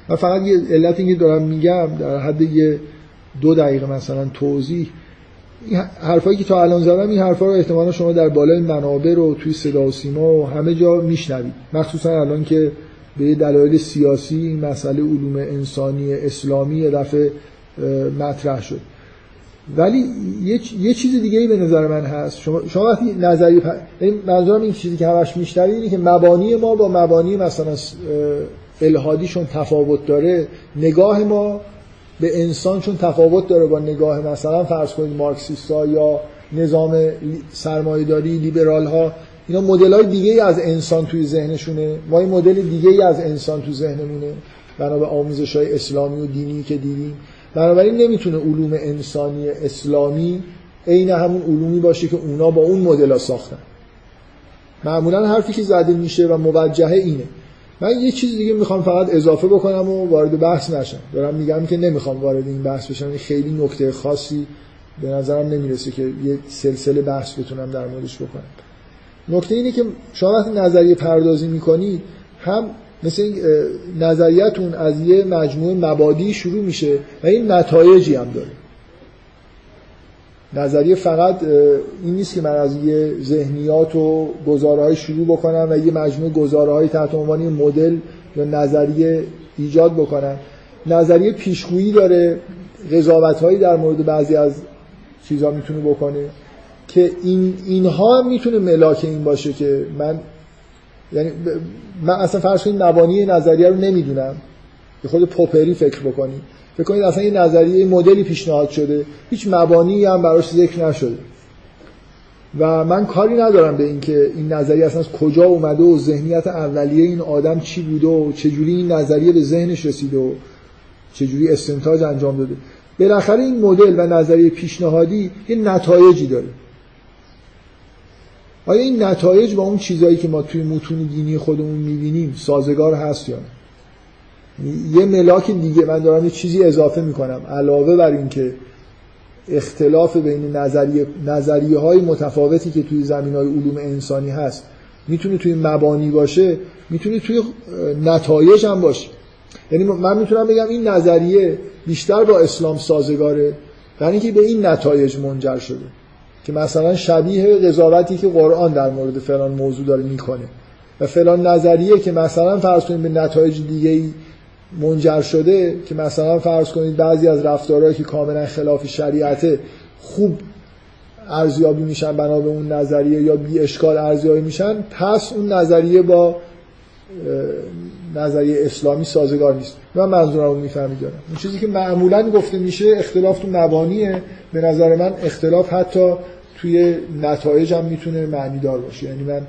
و فقط یه علت اینکه دارم میگم در حد یه دو دقیقه مثلا توضیح این حرفایی که تا الان زدم این حرفا رو احتمالا شما در بالای منابع رو توی صدا و سیما و همه جا میشنوید. مخصوصا الان که به دلایل سیاسی این مسئله علوم انسانی اسلامی دفعه مطرح شد. ولی یه, یه چیز دیگه ای به نظر من هست. شما, شما وقتی نظری پ... منظورم این چیزی که همش میشنوید اینه که مبانی ما با مبانی مثلا الهادیشون تفاوت داره. نگاه ما به انسان چون تفاوت داره با نگاه مثلا فرض کنید مارکسیستا یا نظام سرمایه‌داری لیبرال ها اینا مدل های دیگه ای از انسان توی ذهنشونه. ما این مدل دیگه ای از انسان تو ذهنمونه. بنا به آموزش های اسلامی و دینی که دیدیم. بنابراین نمی‌تونه علوم انسانی اسلامی عین همون علومی باشه که اونا با اون مدل ساختن. معمولا حرفی که زده میشه و موجهه اینه. من یه چیز دیگه می‌خوام فقط اضافه بکنم و وارد بحث نشم. دارم میگم که نمی‌خوام وارد این بحث بشم. خیلی نکته خاصی به نظرم نمی‌رسه که یه سلسله بحث بتونم در موردش بکنم. نکته اینه که شما وقتی نظریه پردازی می‌کنید هم مثل نظریتون از یه مجموعه مبادی شروع میشه و این نتایجی هم داره. نظریه فقط این نیست که من از یه ذهنیات و گزاره شروع بکنم و یه مجموعه گزاره های تحت عنوان مدل یا نظریه ایجاد بکنم. نظریه پیشگویی داره قضاوت هایی در مورد بعضی از چیزها می‌تونه بکنه که این اینها می‌تونه ملاک این باشه که من یعنی من اصلا فرض کنید مبانی نظریه رو نمی‌دونم. به خود پوپری فکر بکنید فکر کنید اصلا این نظریه مدلی پیشنهاد شده. هیچ مبانی هم براش ذکر نشده. و من کاری ندارم به اینکه این نظریه اصلا از کجا اومده و ذهنیت اولیه این آدم چی بوده و چجوری این نظریه به ذهنش رسیده و چجوری استنتاج انجام داده. بالاخره این مدل و نظریه پیشنهادی یه نتایجی داره. آیا این نتایج با اون چیزایی که ما توی متون دینی خودمون می‌بینیم سازگار هست یا نه؟ یه ملاک دیگه من دارم یه چیزی اضافه می‌کنم. علاوه بر اینکه اختلاف بین نظریه, نظریه های متفاوتی که توی زمین های علوم انسانی هست می‌تونه توی مبانی باشه می‌تونه توی نتایج هم باشه. یعنی من می‌تونم بگم این نظریه بیشتر با اسلام سازگاره برای اینکه به این نتایج منجر شده. که مثلا شبیه قضاوتی که قرآن در مورد فلان موضوع داره می‌کنه. و فلان نظریه که مثلا فرض کنید به نتایج دیگه ای منجر شده که مثلا فرض کنید بعضی از رفتارهایی که کاملا خلاف شریعته خوب ارزیابی میشن بنا به اون نظریه یا بی اشکال ارزیابی میشن پس اون نظریه با نظریه اسلامی سازگار نیست. من منظورم رو می‌فهمید دارم اون چیزی که معمولا گفته میشه اختلاف تو مبانیه. به نظر من اختلاف حتی توی نتایج هم می‌تونه معنی دار باشه. یعنی من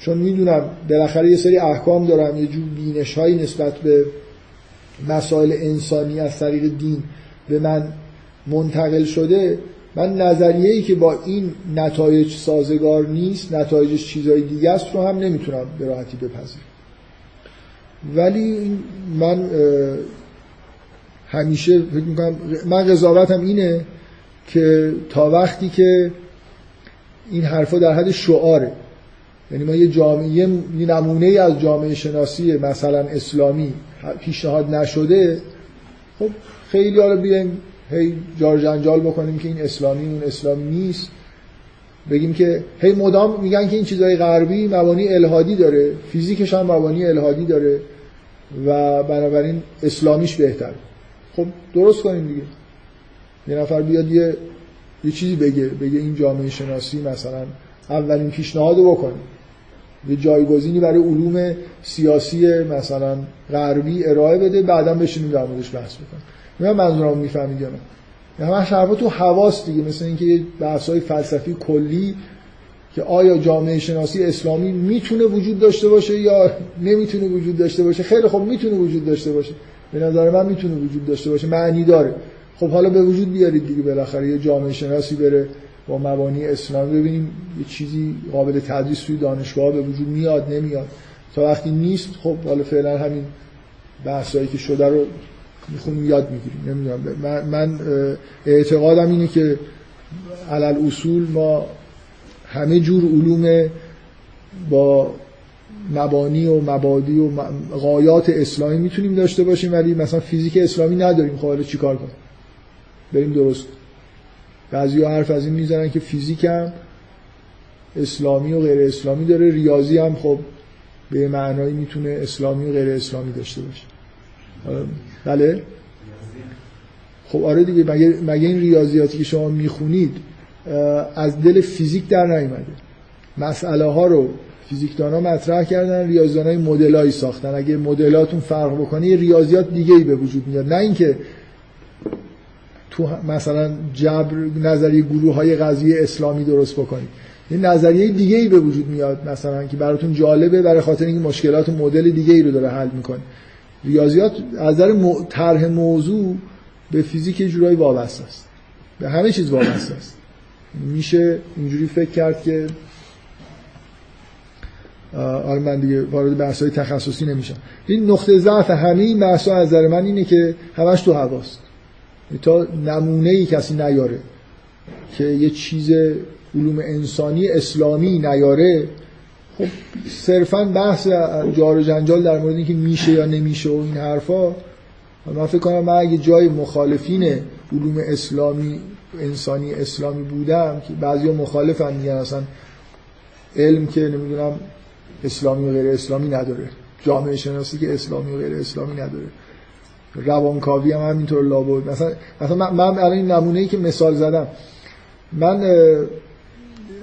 چون می‌دونم بالاخره یه سری احکام دارم یه جور بینش هایی نسبت به مسائل انسانی از طریق دین به من منتقل شده من نظریه ای که با این نتایج سازگار نیست نتایجش چیزای دیگه است رو هم نمی‌تونم به راحتی بپذیرم. ولی من همیشه فکر می‌کنم من قضاوتم اینه که تا وقتی که این حرفا در حد شعاره یعنی ما یه جامعه یه نمونه از جامعه شناسی مثلا اسلامی پیشنهاد نشده خب خیلی حالا بیایم هی جار جنجال بکنیم که این اسلامی اون اسلامی نیست. بگیم که هی مدام میگن که این چیزای غربی مبانی الهادی داره فیزیکش هم مبانی الهادی داره. و بنابراین اسلامیش بهتر خب درست کنیم دیگه. یه نفر بیاد یه یه چیزی بگه بگه این جامعه شناسی مثلا اولین پیشنهاد بکنه. یه جایگزینی برای علوم سیاسی مثلا غربی ارائه بده بعدا بشینیم در موردش بحث بکنیم. من منظورم می‌فهمید یا نه. حرفا تو حواس دیگه مثل اینکه یه های فلسفی کلی که آیا جامعه شناسی اسلامی می‌تونه وجود داشته باشه یا نمی‌تونه وجود داشته باشه؟ خیلی خب می‌تونه وجود داشته باشه. به نظر من می‌تونه وجود داشته باشه معنی داره. خب حالا به وجود بیارید دیگه بالاخره یه جامعه شناسی بره با مبانی اسلامی. ببینیم یه چیزی قابل تدریس توی دانشگاه به وجود میاد نمیاد. تا وقتی نیست خب حالا فعلا همین بحثایی که شده رو می‌خونیم یاد می‌گیریم. نمی‌دونم من, اعتقادم اینه که علل اصول ما همه جور علوم با مبانی و مبادی و غایات اسلامی می‌تونیم داشته باشیم ولی مثلا فیزیک اسلامی نداریم. خب حالا چیکار کنیم؟ بریم درست. بعضی ها حرف از این می‌زنن که فیزیک هم اسلامی و غیر اسلامی داره ریاضی هم خب به معنایی می‌تونه اسلامی و غیر اسلامی داشته باشه. بله؟ خب آره دیگه مگه, مگه این ریاضیاتی که شما می‌خونید از دل فیزیک در نیومده. مسئله ها رو فیزیکدان ها مطرح کردن ریاضیان های مدلایی ساختن. اگه مدلاتون فرق بکنه یه ریاضیات دیگه ای به وجود میاد. نه اینکه تو مثلا جبر نظریه گروه های قضیه اسلامی درست بکنید. یه نظریه دیگه ای به وجود میاد مثلا که براتون جالبه برای خاطر اینکه مشکلات مدل دیگه ای رو داره حل می‌کنه. ریاضیات از نظر طرح موضوع به فیزیک جورایی وابسته است. به همه چیز وابسته است. میشه اینجوری فکر کرد که آره من دیگه وارد بحث تخصصی نمیشم. این نقطه ضعف همه این بحث از نظر من اینه که همش تو هواست. تا نمونه ای کسی نیاره که یه چیز علوم انسانی اسلامی نیاره. خب صرفا بحث جار جنجال در مورد اینکه میشه یا نمیشه و این حرفا من فکر کنم من اگه جای مخالفین علوم اسلامی انسانی اسلامی بودم که بعضی مخالفن میگن اصلا علم که نمی‌دونم اسلامی و غیر اسلامی نداره. جامعه شناسی که اسلامی و غیر اسلامی نداره. روانکاوی هم همینطور لابد. مثلا مثلا من, من الان این نمونه ای که مثال زدم من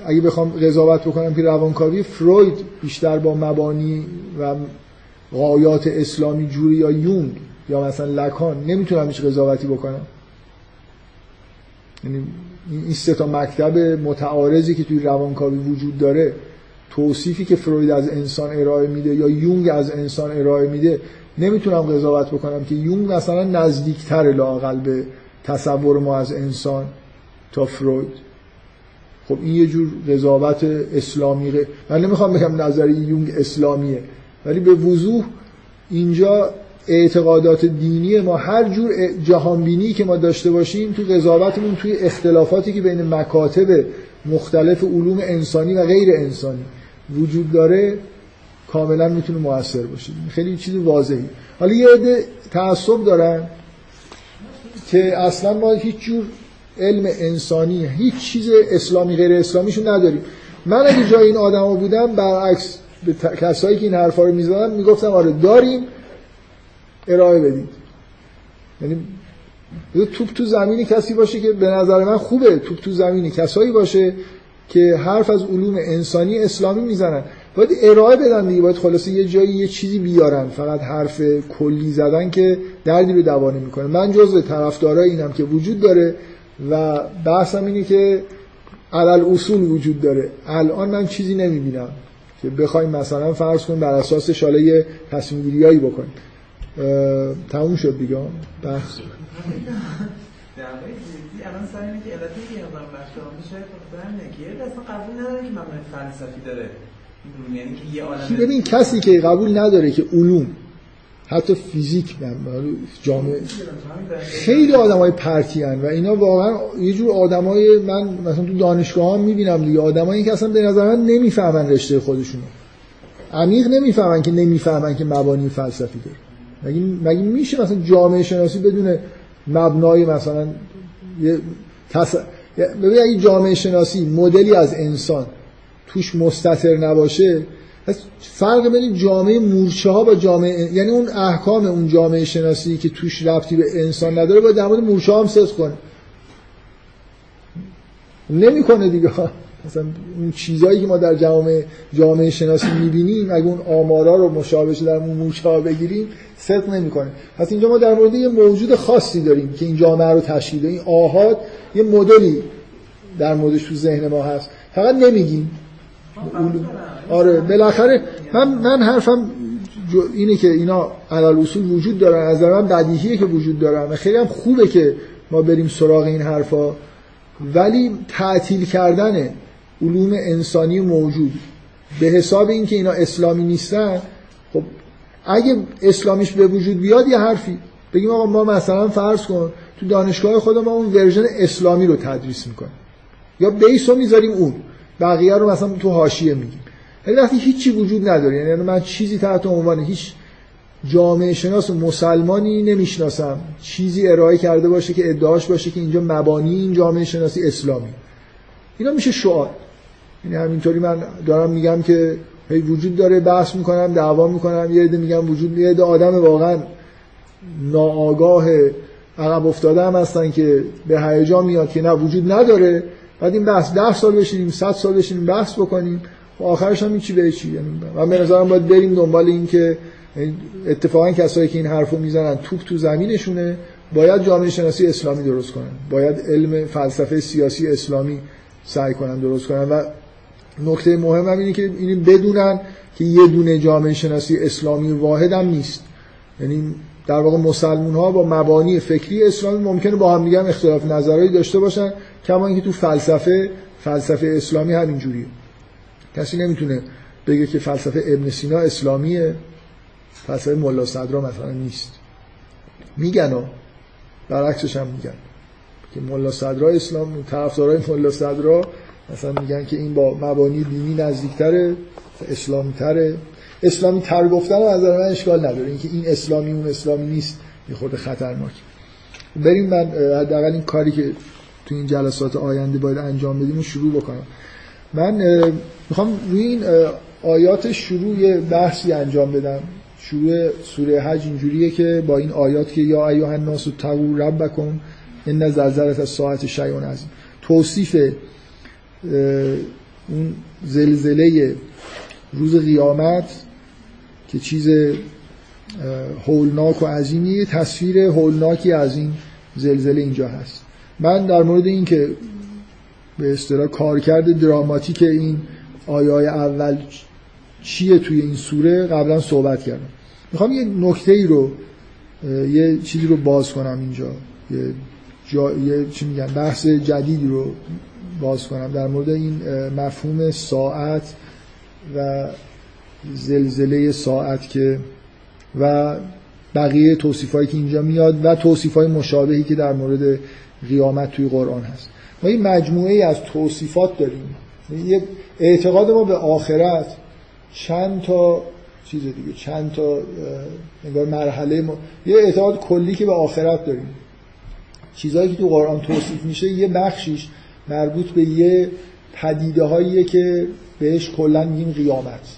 اگه بخوام قضاوت بکنم که روانکاوی فروید بیشتر با مبانی و غایات اسلامی جوری یا یونگ یا مثلا لکان نمی‌تونم هیچ قضاوتی بکنم. یعنی این سه تا مکتب متعارضی که توی روانکاوی وجود داره توصیفی که فروید از انسان ارائه میده یا یونگ از انسان ارائه میده نمی‌تونم قضاوت بکنم که یونگ مثلا نزدیکتر لاقل به تصور ما از انسان تا فروید. خب این یه جور قضاوت اسلامی من نمی‌خوام بگم نظری یونگ اسلامیه ولی به وضوح اینجا اعتقادات دینی ما هر جور جهانبینی که ما داشته باشیم تو قضاوتمون توی اختلافاتی که بین مکاتب مختلف علوم انسانی و غیر انسانی وجود داره کاملا می‌تونه موثر باشه خیلی چیز واضحی. حالا یه عده تعصب دارن که اصلا ما هیچ جور علم انسانی هیچ چیز اسلامی غیر اسلامیشون نداریم. من اگه جای این آدما بودم برعکس به کسایی که این حرفا رو می‌زدن می‌گفتم آره داریم. ارائه بدید. یعنی توپ تو زمینی کسی باشه که به نظر من خوبه. توپ تو زمینی کسایی باشه که حرف از علوم انسانی اسلامی می‌زنن. باید ارائه بدن دیگه. باید خلاصه یه جایی یه چیزی بیارن. فقط حرف کلی زدن که دردی رو دوانه می‌کنه. من جزء طرفدارای اینم که وجود داره و بحثم اینه که علل اصول وجود داره. الان من چیزی نمی‌بینم که بخوایم مثلا فرض کنیم بر اساس شاله تصمیم گیریایی بکنیم. تموم شد دیگه. بحث الان سر اینه که شاید بخاطر که اصلا قبول نداره که مبنای فلسفی داره. یعنی که یه عالم ببین کسی که قبول نداره که علوم حتی فیزیک جامعه خیلی آدم های پرتی هن و اینا واقعا یه جور آدم های من مثلا تو دانشگاه هم می‌بینم دیگه آدم که اصلا به نظر من نمی‌فهمن رشته خودشونو. عمیق نمی‌فهمن که نمی‌فهمن که مبانی فلسفی داره. مگه مگه میشه مثلا جامعه شناسی بدون مبنای مثلا یه تص... ببین اگه جامعه شناسی مدلی از انسان توش مستتر نباشه فرق بین جامعه مورچه ها با جامعه یعنی اون احکام اون جامعه شناسی که توش رفتی به انسان نداره با در مورد مورچه ها هم صدق کنه. نمی‌کنه دیگه. مثلا اون چیزایی که ما در جامعه جامعه شناسی می‌بینیم اگه اون آمارا رو مشابه در اون مورچه ها بگیریم صدق نمی‌کنه. پس اینجا ما در مورد یه موجود خاصی داریم که این جامعه رو تشکیل این آهاد یه مدلی در موردش تو ذهن ما هست. فقط نمیگیم. آره بالاخره من من حرفم اینه که اینا علال اصول وجود دارن. از من بدیهیه که وجود دارن خیلی هم خوبه که ما بریم سراغ این حرفا. ولی تعطیل کردن علوم انسانی موجود. به حساب اینکه اینا اسلامی نیستن خب اگه اسلامیش به وجود بیاد یه حرفی. بگیم آقا ما مثلا فرض کن تو دانشگاه خود ما اون ورژن اسلامی رو تدریس می‌کنیم. یا بیس رو می‌ذاریم اون. بقیه رو مثلا تو حاشیه میگیم. ولی وقتی هیچی وجود نداره یعنی من چیزی تحت عنوان هیچ جامعه شناس و مسلمانی نمی‌شناسم. چیزی ارائه کرده باشه که ادعاش باشه که اینجا مبانی این جامعه شناسی اسلامی. اینا میشه شعار. یعنی همینطوری من دارم میگم که هی وجود داره بحث می‌کنم دعوا می‌کنم یه عده میگم وجود یه عده آدم واقعا ناآگاه عقب افتاده هم هستن که به هیجان میاد که نه وجود نداره. بعد این بحث ده سال بشینیم صد سال بشینیم بحث بکنیم و آخرش هم چی به چی یعنی من به نظرم باید بریم دنبال این که اتفاقا کسایی که این حرفو می‌زنن توپ تو زمینشونه. باید جامعه شناسی اسلامی درست کنن. باید علم فلسفه سیاسی اسلامی سعی کنن درست کنن. و نکته مهم هم اینه که این بدونن که یه دونه جامعه شناسی اسلامی واحد هم نیست. یعنی در واقع مسلمون ها با مبانی فکری اسلامی ممکنه با هم دیگه اختلاف نظرهایی داشته باشن کما اینکه تو فلسفه فلسفه اسلامی همین جوریه کسی نمی‌تونه بگه که فلسفه ابن سینا اسلامیه فلسفه ملا صدرا مثلا نیست. میگن و برعکسش هم میگن. که ملا صدرا اسلام طرفدارای ملا صدرا مثلا میگن که این با مبانی دینی نزدیکتره اسلامی تره اسلامی تر گفتن از من اشکال نداره. اینکه این اسلامی اون اسلامی نیست یه خورده خطرناک. بریم من حداقل این کاری که تو این جلسات آینده باید انجام بدیم و شروع بکنم. من می‌خوام روی این آیات شروع بحثی انجام بدم. شروع سوره حج اینجوریه که با این آیات که یا ایها الناس تقوا ربکم ان زلزله الساعه شیء عظیم. توصیف اون زلزله روز قیامت که چیز هولناک و عظیمی تصویر هولناکی از این زلزله اینجا هست. من در مورد این که به اصطلاح کارکرد دراماتیک این آیه اول چیه توی این سوره قبلا صحبت کردم. می‌خوام یه نکته ای رو یه چیزی رو باز کنم اینجا. یه, جا... چی میگن بحث جدیدی رو باز کنم. در مورد این مفهوم ساعت و زلزله ساعت که و بقیه توصیفایی که اینجا میاد و توصیفای مشابهی که در مورد قیامت توی قرآن هست. ما این مجموعه از توصیفات داریم. یه اعتقاد ما به آخرت چند تا چیز دیگه چند تا مرحله ما... یه اعتقاد کلی که به آخرت داریم. چیزهایی که تو قرآن توصیف میشه یه بخشیش مربوط به یه پدیده هاییه که بهش کلا میگیم قیامت.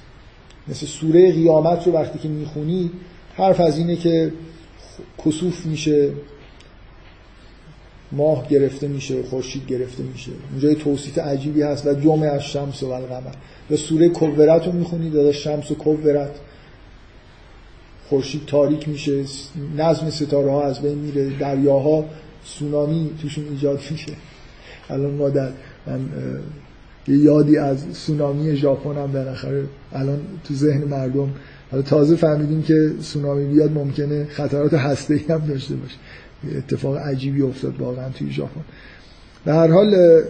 مثل سوره قیامت رو وقتی که می‌خونی حرف از اینه که کسوف میشه ماه گرفته میشه خورشید گرفته میشه. اونجا توصیف عجیبی هست. و جمعه از شمس و القمر. و سوره کوورت رو می‌خونید داده شمس و کوورت خورشید تاریک میشه نظم ستاره ها از بین میره دریاها سونامی توشون ایجاد میشه. الان ما در من یه یادی از سونامی ژاپن هم بالاخره الان تو ذهن مردم حالا تازه فهمیدیم که سونامی بیاد ممکنه خطرات هسته هم داشته باشه. اتفاق عجیبی افتاد واقعا توی ژاپن. به هر حال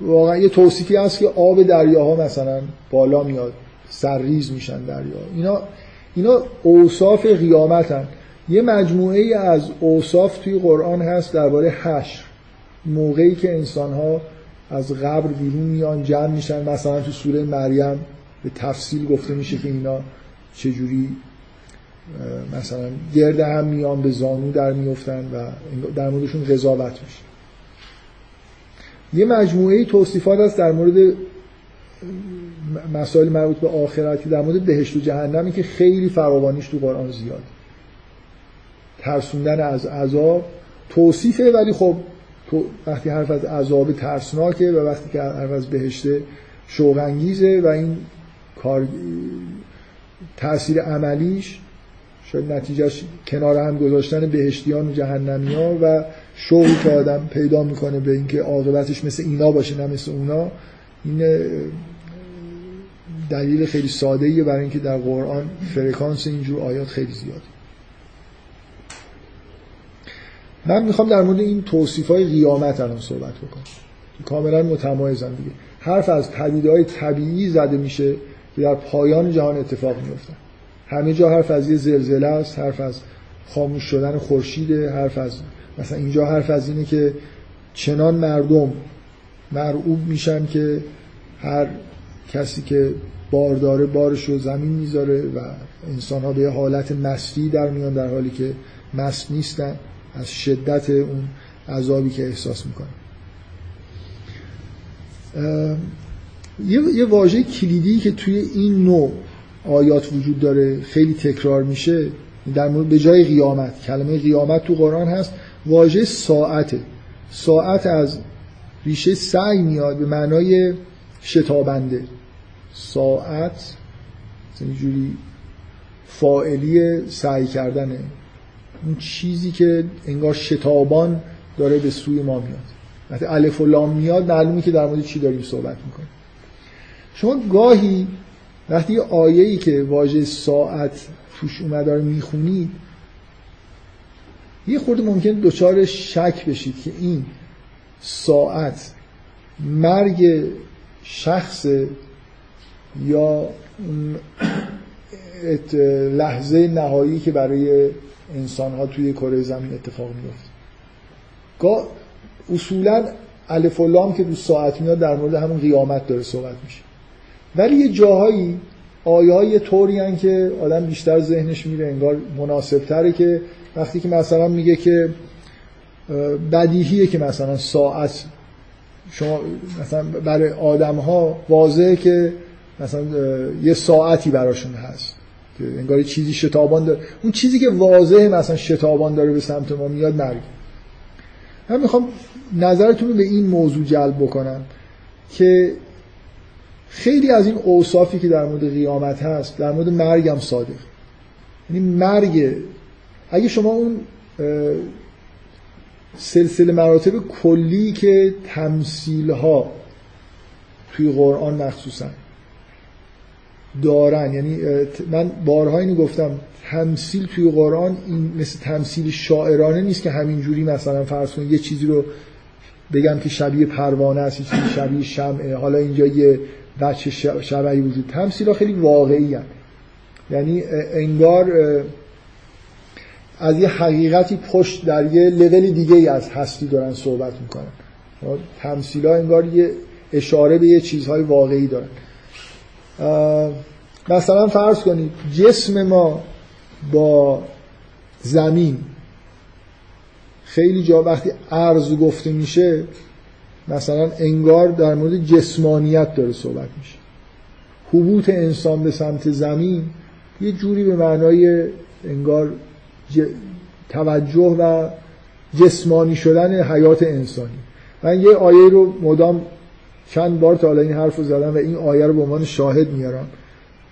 واقعا یه توصیفی هست که آب دریاها مثلا بالا میاد سرریز میشن دریا. اینا اینا اوصاف قیامتن. یه مجموعه از اوصاف توی قرآن هست درباره حشر موقعی که انسان ها از قبر بیرون میان جمع میشن مثلا تو سوره مریم به تفصیل گفته میشه که اینا چجوری مثلا گرد هم میان به زانو در میفتن و در موردشون قضاوت میشه. یه مجموعه توصیفات هست در مورد مسائل مربوط به آخرت در مورد بهشت و جهنمی که خیلی فراوانیش تو قرآن زیاد. ترسوندن از عذاب توصیفه ولی خب وقتی حرف از عذاب ترسناکه و وقتی که حرف از بهشت شوق و این کار تاثیر عملیش شاید نتیجهش کنار هم گذاشتن بهشتیان و جهنمی ها و شوقی که آدم پیدا می‌کنه به اینکه عاقبتش مثل اینا باشه نه مثل اونا این دلیل خیلی ساده برای اینکه در قرآن فرکانس اینجور آیات خیلی زیاده. من می‌خوام در مورد این توصیف های قیامت الان صحبت بکنم. کاملا متمایزن دیگه. حرف از پدیده های طبیعی زده میشه که در پایان جهان اتفاق میفتن همه جا حرف از یه زلزله است حرف از خاموش شدن خورشیده حرف از مثلا اینجا حرف از اینه که چنان مردم مرعوب میشن که هر کسی که بار داره بارش رو زمین می‌ذاره و انسان ها به حالت مستی در میان در حالی که مست نیستن. از شدت اون عذابی که احساس می‌کنن یه, یه واژه کلیدی که توی این نوع آیات وجود داره خیلی تکرار میشه در مورد به جای قیامت کلمه قیامت تو قرآن هست واژه ساعته. ساعت از ریشه سعی میاد به معنای شتابنده. ساعت اینجوری فائلی سعی کردنه. اون چیزی که انگار شتابان داره به سوی ما میاد. وقتی الف و لام میاد معلومه که در مورد چی داریم صحبت می‌کنیم. شما گاهی وقتی یه آیه ای که واژه ساعت توش اومده رو می‌خونید یه خورده ممکن دچار شک بشید که این ساعت مرگ شخص یا *clears throat* لحظه نهایی که برای انسان ها توی کره زمین اتفاق میفته گاه اصولا الف و لام که دو ساعت میاد در مورد همون قیامت داره صحبت میشه. ولی یه جاهایی آیه های طوری که آدم بیشتر ذهنش میره انگار مناسب تره که وقتی که مثلا میگه که بدیهیه که مثلا ساعت شما مثلا برای آدم ها واضحه که مثلا یه ساعتی براشون هست. که انگار چیزی شتابان داره. اون چیزی که واضحه مثلا شتابان داره به سمت ما میاد مرگ من می‌خوام نظرتون رو به این موضوع جلب بکنم که خیلی از این اوصافی که در مورد قیامت هست در مورد مرگ هم صادق. یعنی مرگ اگه شما اون سلسله مراتب کلی که تمثیل ها توی قرآن مخصوصا دارن. یعنی من بارها اینو گفتم. تمثیل توی قرآن این مثل تمثیل شاعرانه نیست که همینجوری مثلا فرض کنید یه چیزی رو بگم که شبیه پروانه است یه چیزی شبیه شمعه حالا اینجا یه بچه شبهی وجود. تمثیل ها خیلی واقعی هست. یعنی انگار از یه حقیقتی پشت در یه لول دیگه ای از هستی دارن صحبت می‌کنن. تمثیل ها انگار یه اشاره به یه چیزهای واقعی دارن. مثلا فرض کنید جسم ما با زمین خیلی جا وقتی عرض گفته میشه مثلا انگار در مورد جسمانیت داره صحبت میشه. حبوط انسان به سمت زمین یه جوری به معنای انگار توجه و جسمانی شدن حیات انسانی. من یه آیه رو مدام چند بار تا این حرف رو زدم و این آیه رو به عنوان شاهد میارم.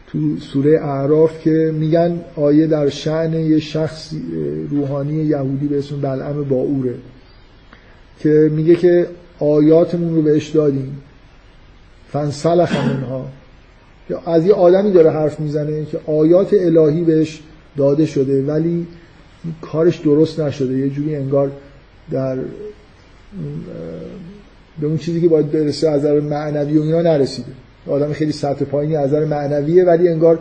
تو سوره اعراف که میگن آیه در شعن یه شخص روحانی یهودی به اسم بلعم باوره که میگه که آیاتمون رو بهش دادیم. فنسلخ منها. از یه آدمی داره حرف می‌زنه که آیات الهی بهش داده شده ولی کارش درست نشده. یه جوری انگار در به اون چیزی که باید برسه از نظر معنوی و اینا نرسیده. آدم خیلی سطح پایینی از نظر معنویه ولی انگار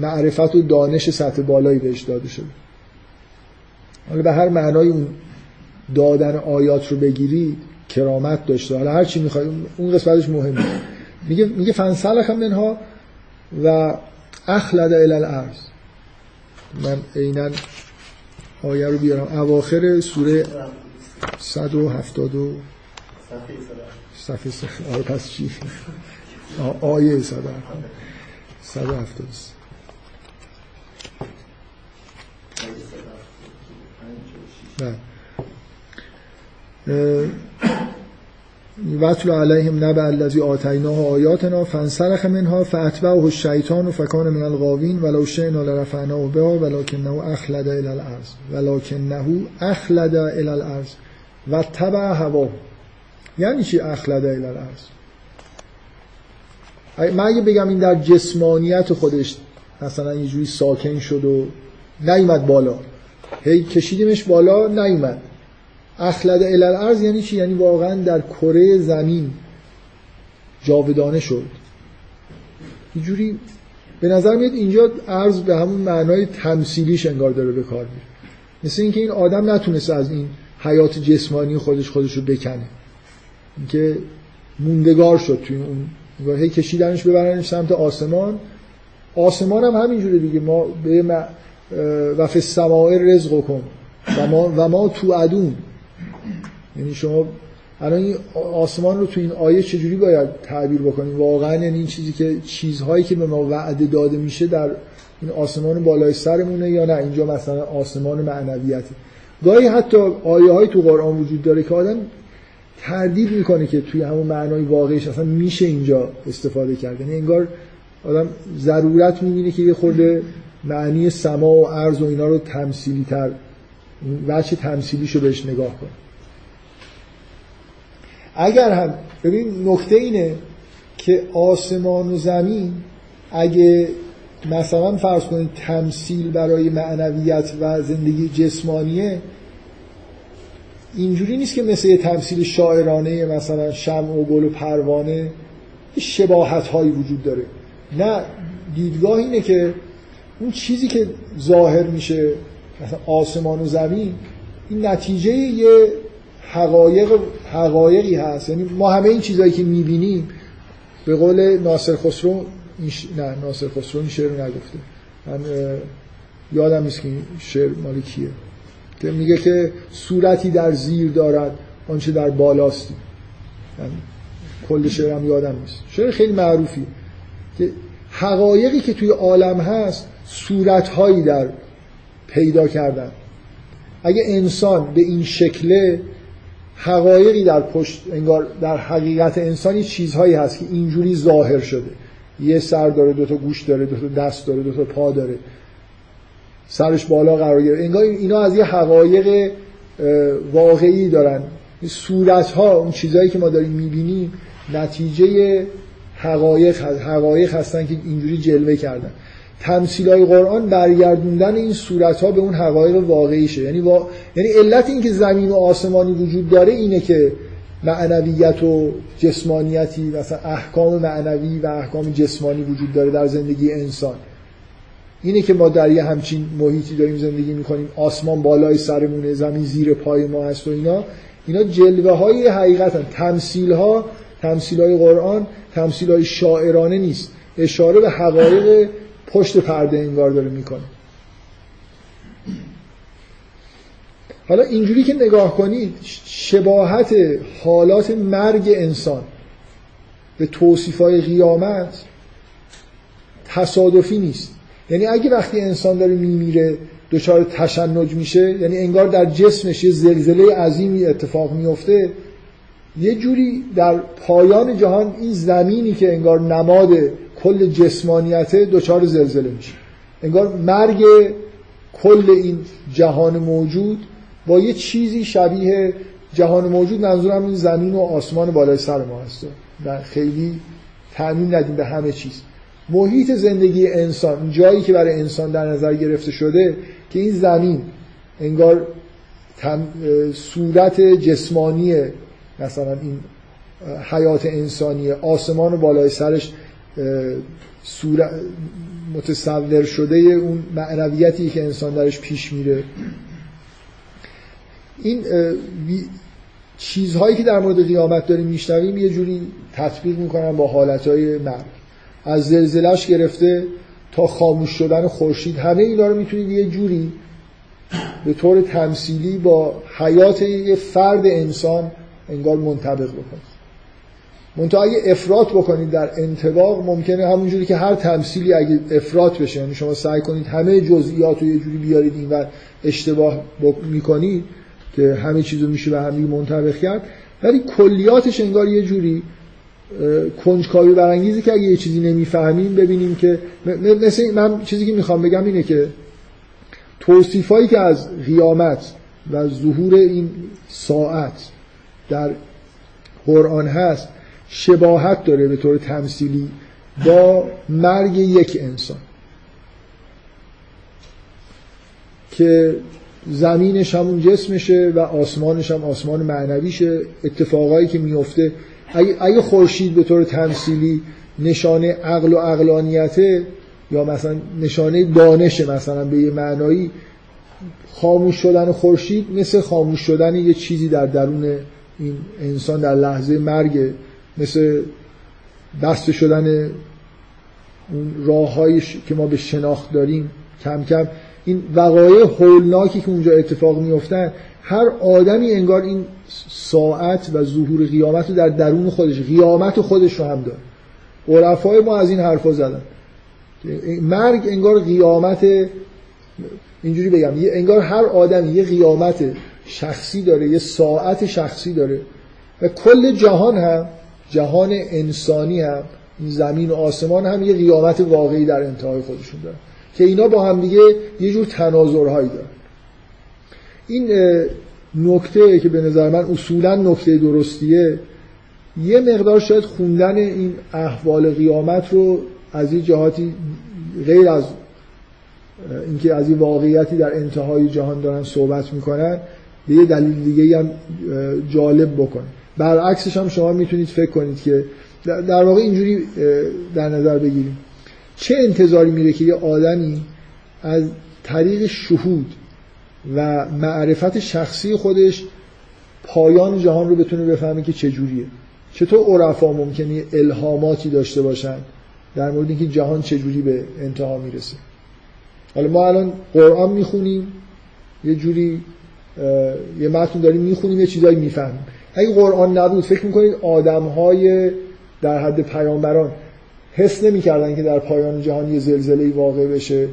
معرفت و دانش سطح بالایی بهش داده شده. حالا به هر معنای اون دادن آیات رو بگیرید کرامت داشته. حالا هر چی می‌خواد اون قسمتش مهمه. میگه میگه فنسلخ منها و اخلد الى الارض. من عینا آیه رو بیارم. اواخر سوره 170 صفحه صفحه. آره پس چی؟ آیه 170 نه وَاتْلُ علیهم نبع الذی آتیناه آیاتنا فانسلخ منها فاتبعه الشیطان فکان من الغاوین ولو شئنا لرفعناه بها ولکنه اخلد الى الارض. ولکنه اخلد الى الارض. و تبع هوا یعنی چی اخلد الارض؟ من اگه بگم این در جسمانیت خودش مثلا یه جوری ساکن شد و نیومد بالا. هی کشیدیمش بالا نیومد. اخلد الارض یعنی چی؟ یعنی واقعا در کره زمین جاودانه شد. یه جوری به نظر میاد اینجا ارز به همون معنای تمثیلیش انگار داره به کار میره. مثل اینکه این آدم نتونست از این حیات جسمانی خودش خودش رو بکنه. اینکه موندگار شد توی اون هی کشیدنش ببرنش سمت آسمان. آسمان هم همینجوره دیگه. ما به وف السماء رزق کن. و ما, و ما تو ادون یعنی شما الان این آسمان رو تو این آیه چجوری باید تعبیر بکنیم؟ واقعا یعنی این چیزی که چیزهایی که به ما وعده داده میشه در این آسمان بالای سرمونه یا نه؟ اینجا مثلا آسمان معنویته. گاهی حتی آیه های تو قرآن وجود داره که آدم تردید می‌کنه که توی همون معنای واقعیش اصلا میشه اینجا استفاده کرد. یعنی انگار آدم ضرورت می‌بینه که یه خورده معنی سما و عرض و اینا رو تمثیلی تر وچه تمثیلیشو بهش نگاه کنه. اگر هم ببین نکته اینه که آسمان و زمین اگه مثلا فرض کنید تمثیل برای معنویت و زندگی جسمانیه اینجوری نیست که مثل یه تمثیل شاعرانه مثلا شمع و گل و پروانه شباهت هایی وجود داره. نه دیدگاه اینه که اون چیزی که ظاهر میشه مثلا آسمان و زمین این نتیجه یه حقایق حقایقی هست. یعنی ما همه این چیزهایی که می‌بینیم به قول ناصر خسرو نه ناصر خسرو این شعر نگفته. من یادم نیست که این شعر مال کیه. که میگه که صورتی در زیر دارد آنچه در بالاستی یعنی کل شعرم یادم نیست. شعر خیلی معروفی که حقایقی که توی عالم هست صورتهایی در پیدا کردن. اگه انسان به این شکله حقایقی در پشت انگار در حقیقت انسانی چیزهایی هست که اینجوری ظاهر شده. یه سر داره دو تا گوش داره دو تا دست داره دو تا پا داره. سرش بالا قرار گرفته انگار اینا از یه حقایق واقعی دارن. صورت ها اون چیزهایی که ما داریم می‌بینیم نتیجه حقایق حقایق هستن که اینجوری جلوه کردن. تمثیل های قرآن برگردوندن این صورت ها به اون حقایق واقعیشه یعنی با... یعنی علت این که زمین و آسمانی وجود داره اینه که معنویت و جسمانیتی مثلا احکام معنوی و احکام جسمانی وجود داره در زندگی انسان. اینه که ما در یه همچین محیطی داریم زندگی می‌کنیم آسمان بالای سرمونه زمین زیر پای ما هست و اینا اینا جلوه های حقیقت هم. تمثیل ها تمثیل های قرآن تمثیل های شاعرانه نیست. اشاره به حقایق پشت پرده انگار داره می‌کنه. حالا اینجوری که نگاه کنید شباهت حالات مرگ انسان به توصیف های قیامت تصادفی نیست. یعنی اگه وقتی انسان داره میمیره دچار تشنج میشه یعنی انگار در جسمش یه زلزله عظیمی اتفاق میفته یه جوری در پایان جهان این زمینی که انگار نماد کل جسمانیته دچار زلزله میشه. انگار مرگ کل این جهان موجود با یه چیزی شبیه جهان موجود. منظورم این زمین و آسمان بالای سر ما هست. خیلی تعمین ندیم به همه چیز. محیط زندگی انسان جایی که برای انسان در نظر گرفته شده که این زمین انگار صورت جسمانی مثلا این حیات انسانی آسمان بالای سرش صورت متصور شده اون معنویتی که انسان درش پیش میره. این چیزهایی که در مورد قیامت داریم میشنویم یه جوری تطبیق می‌کنن با حالتهای مرگ. از زلزلهش گرفته تا خاموش شدن خورشید. همه اینا رو می‌تونید یه جوری به طور تمثیلی با حیات یه فرد انسان انگار منطبق بکنید. منتها اگه افراط بکنید در انتباق ممکنه همونجوری که هر تمثیلی اگه افراط بشه یعنی شما سعی کنید همه جزئیات رو یه جوری بیارید این و اشتباه می‌کنید که همه چیزو میشه به همین منطبق کرد. ولی کلیاتش انگار یه جوری کنجکاوی برانگیزی که اگه یه چیزی نمی‌فهمیم ببینیم که مثل من چیزی که می‌خوام بگم اینه که توصیفایی که از قیامت و ظهور این ساعت در قرآن هست شباهت داره به طور تمثیلی با مرگ یک انسان. که زمینش همون جسمشه و آسمانش هم آسمان معنویشه. اتفاقایی که میفته اگه خورشید به طور تمثیلی نشانه عقل و عقلانیته یا مثلا نشانه دانش مثلا به یه معنایی خاموش شدن خورشید مثل خاموش شدن یه چیزی در درون این انسان در لحظه مرگ مثل بسته شدن اون راههایی که ما به شناخت داریم کم کم. این وقایع هولناکی که اونجا اتفاق میفتن هر آدمی انگار این ساعت و ظهور قیامت رو در درون خودش قیامت خودش رو هم داره. عرفای ما از این حرفا زدن. مرگ انگار قیامت اینجوری بگم انگار هر آدمی یه قیامت شخصی داره یه ساعت شخصی داره. و کل جهان هم جهان انسانی هم زمین و آسمان هم یه قیامت واقعی در انتهای خودشون داره که اینا با هم دیگه یه جور تناظرهایی دارن. این نکته که به نظر من اصولا نکته درستیه یه مقدار شاید خوندن این احوال قیامت رو از این جهاتی غیر از اینکه از این واقعیتی در انتهای جهان دارن صحبت می‌کنن به یه دلیل دیگه هم جالب بکن. برعکسش هم شما می‌تونید فکر کنید که در واقع اینجوری در نظر بگیریم. چه انتظاری میره که یه آدمی از طریق شهود و معرفت شخصی خودش پایان جهان رو بتونه بفهمه که چجوریه. چطور عرفا ممکنه الهاماتی داشته باشن در مورد اینکه جهان چجوری به انتها می‌رسه. حالا ما الان قرآن می‌خونیم یه جوری یه متن داریم می‌خونیم یه چیزایی می‌فهمیم. اگه قرآن نبود فکر می‌کنید آدم های در حد پیامبران حس نمی‌کردن که در پایان جهان یه زلزله واقع بشه.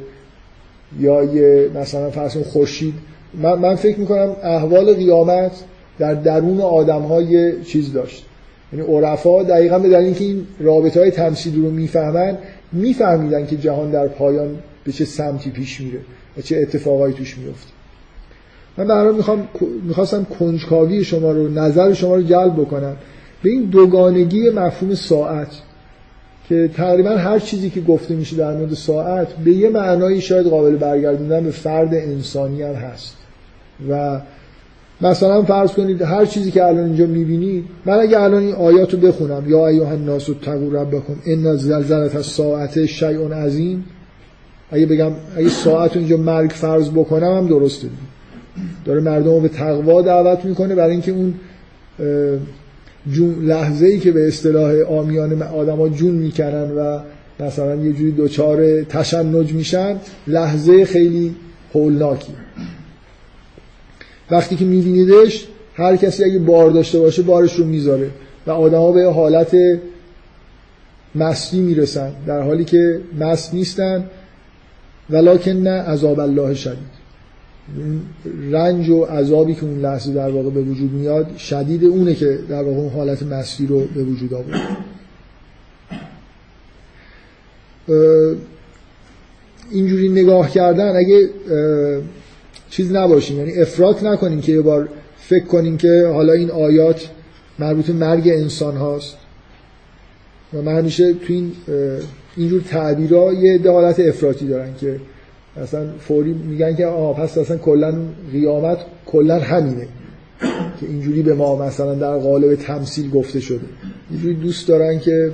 یا یه مثلا فرض خورشید من, من فکر می‌کنم احوال قیامت در درون آدم های چیز داشت. یعنی عرفا دقیقا به دلیل اینکه این رابطه های تمثیلی رو می‌فهمن میفهمیدن که جهان در پایان به چه سمتی پیش میره و چه اتفاقایی توش میفته من برای می‌خوام می‌خواستم کنجکاوی شما رو نظر شما رو جلب بکنم. به این دوگانگی مفهوم ساعت که تقریبا هر چیزی که گفته میشه در مورد ساعت به یه معنایی شاید قابل برگردوندن به فرد انسانی هم هست. و مثلا فرض کنید هر چیزی که الان اینجا می‌بینید من اگه الان این آیات رو بخونم یا ایها الناس اتقوا ربکم ان زلزله الساعه شیء عظیم اگه بگم اگه ساعت اینجا مرگ فرض بکنم هم درسته. داره مردم رو به تقوا دعوت می‌کنه برای اینکه اون جون لحظه ای که به اصطلاح آمیان آدما جون می‌کنن و مثلا یه جوری دوچار تشنج میشن لحظه خیلی هولناکی. وقتی که میبینیدش هر کسی اگه بار داشته باشه بارش رو می‌ذاره و آدما به حالت مستی می‌رسن در حالی که مست نیستن ولکن نه عذاب الله شدید. رنج و عذابی که اون لحظه در واقع به وجود میاد شدید اونه که در واقع اون حالت مستی رو به وجود آورد. اینجوری نگاه کردن اگه چیز نباشیم یعنی افراط نکنیم که یه بار فکر کنیم که حالا این آیات مربوط مرگ انسان هاست. و من همیشه تو این اینجور تعبیرها یه حالت افراطی دارن که اصلا فوری میگن که آه پس اصلا کلا قیامت کلا همینه که اینجوری به ما مثلا در قالب تمثیل گفته شده. اینجوری دوست دارن که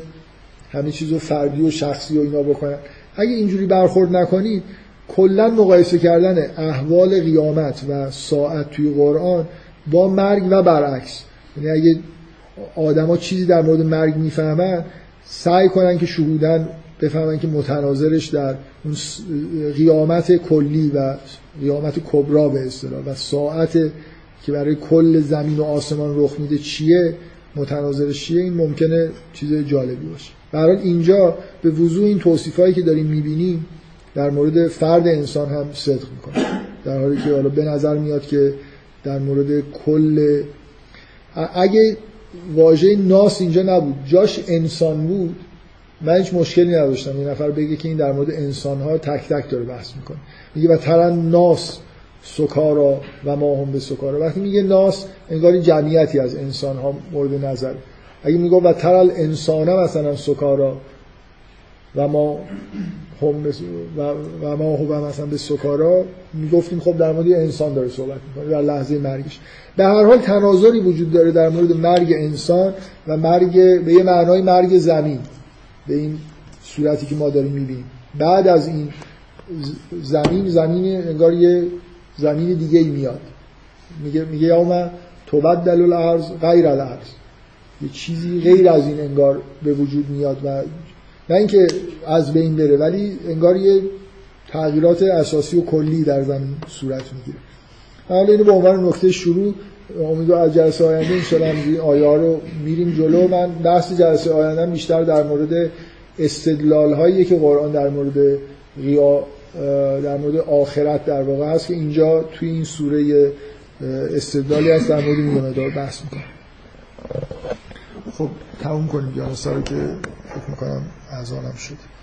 همه چیزو فردی و شخصی و اینا بکنن. اگه اینجوری برخورد نکنید کلا مقایسه کردن احوال قیامت و ساعت توی قرآن با مرگ و برعکس. یعنی اگه آدما چیزی در مورد مرگ می‌فهمن سعی کنن که شهودن بفهمن که متناظرش در اون قیامت کلی و قیامت کبرا به اصطلاح و ساعت که برای کل زمین و آسمان رخ میده چیه متناظرش چیه؟ این ممکنه چیز جالبی باشه. برای اینجا به وضوع این توصیفایی که داریم می‌بینیم در مورد فرد انسان هم صدق می‌کنه. در حالی که حالا به نظر میاد که در مورد کل اگه واژه ناس اینجا نبود جاش انسان بود من هیچ مشکلی نداشتم. یه نفر بگه که این در مورد انسان ها تک تک داره بحث می‌کنه. میگه و ترن ناس سکارا و ما هم به سکارا. وقتی میگه ناس انگار جمعیتی از انسان ها مورد نظر. اگه میگه و ترل انسان مثلا سکارا و ما هم و ما هم مثلا به سکارا می‌گفتیم خب در مورد انسان داره صحبت می‌کنه. در لحظه مرگش. به هر حال تناظری وجود داره در مورد مرگ انسان و مرگ به یه معنای مرگ زمین. به این صورتی که ما داریم می‌بینیم. بعد از این زمین زمین انگار یه زمین دیگه ای میاد. میگه میگه یوم تبدل الارض غیر الارض. یه چیزی غیر از این انگار به وجود میاد و نه اینکه از بین بره ولی انگار یه تغییرات اساسی و کلی در زمین صورت می‌گیره. حالا اینو به عنوان نکته شروع امیدوار از جلسه آینده انشاءالله آیا رو میریم جلو. من بحث جلسه آینده بیشتر در مورد استدلال هایی که قرآن در مورد ریا در مورد آخرت در واقع هست که اینجا توی این سوره استدلالی هست در مورد میومدار بحث می‌کنم. خب تموم کنیم جلسه رو که فکر می‌کنم اذانم شد.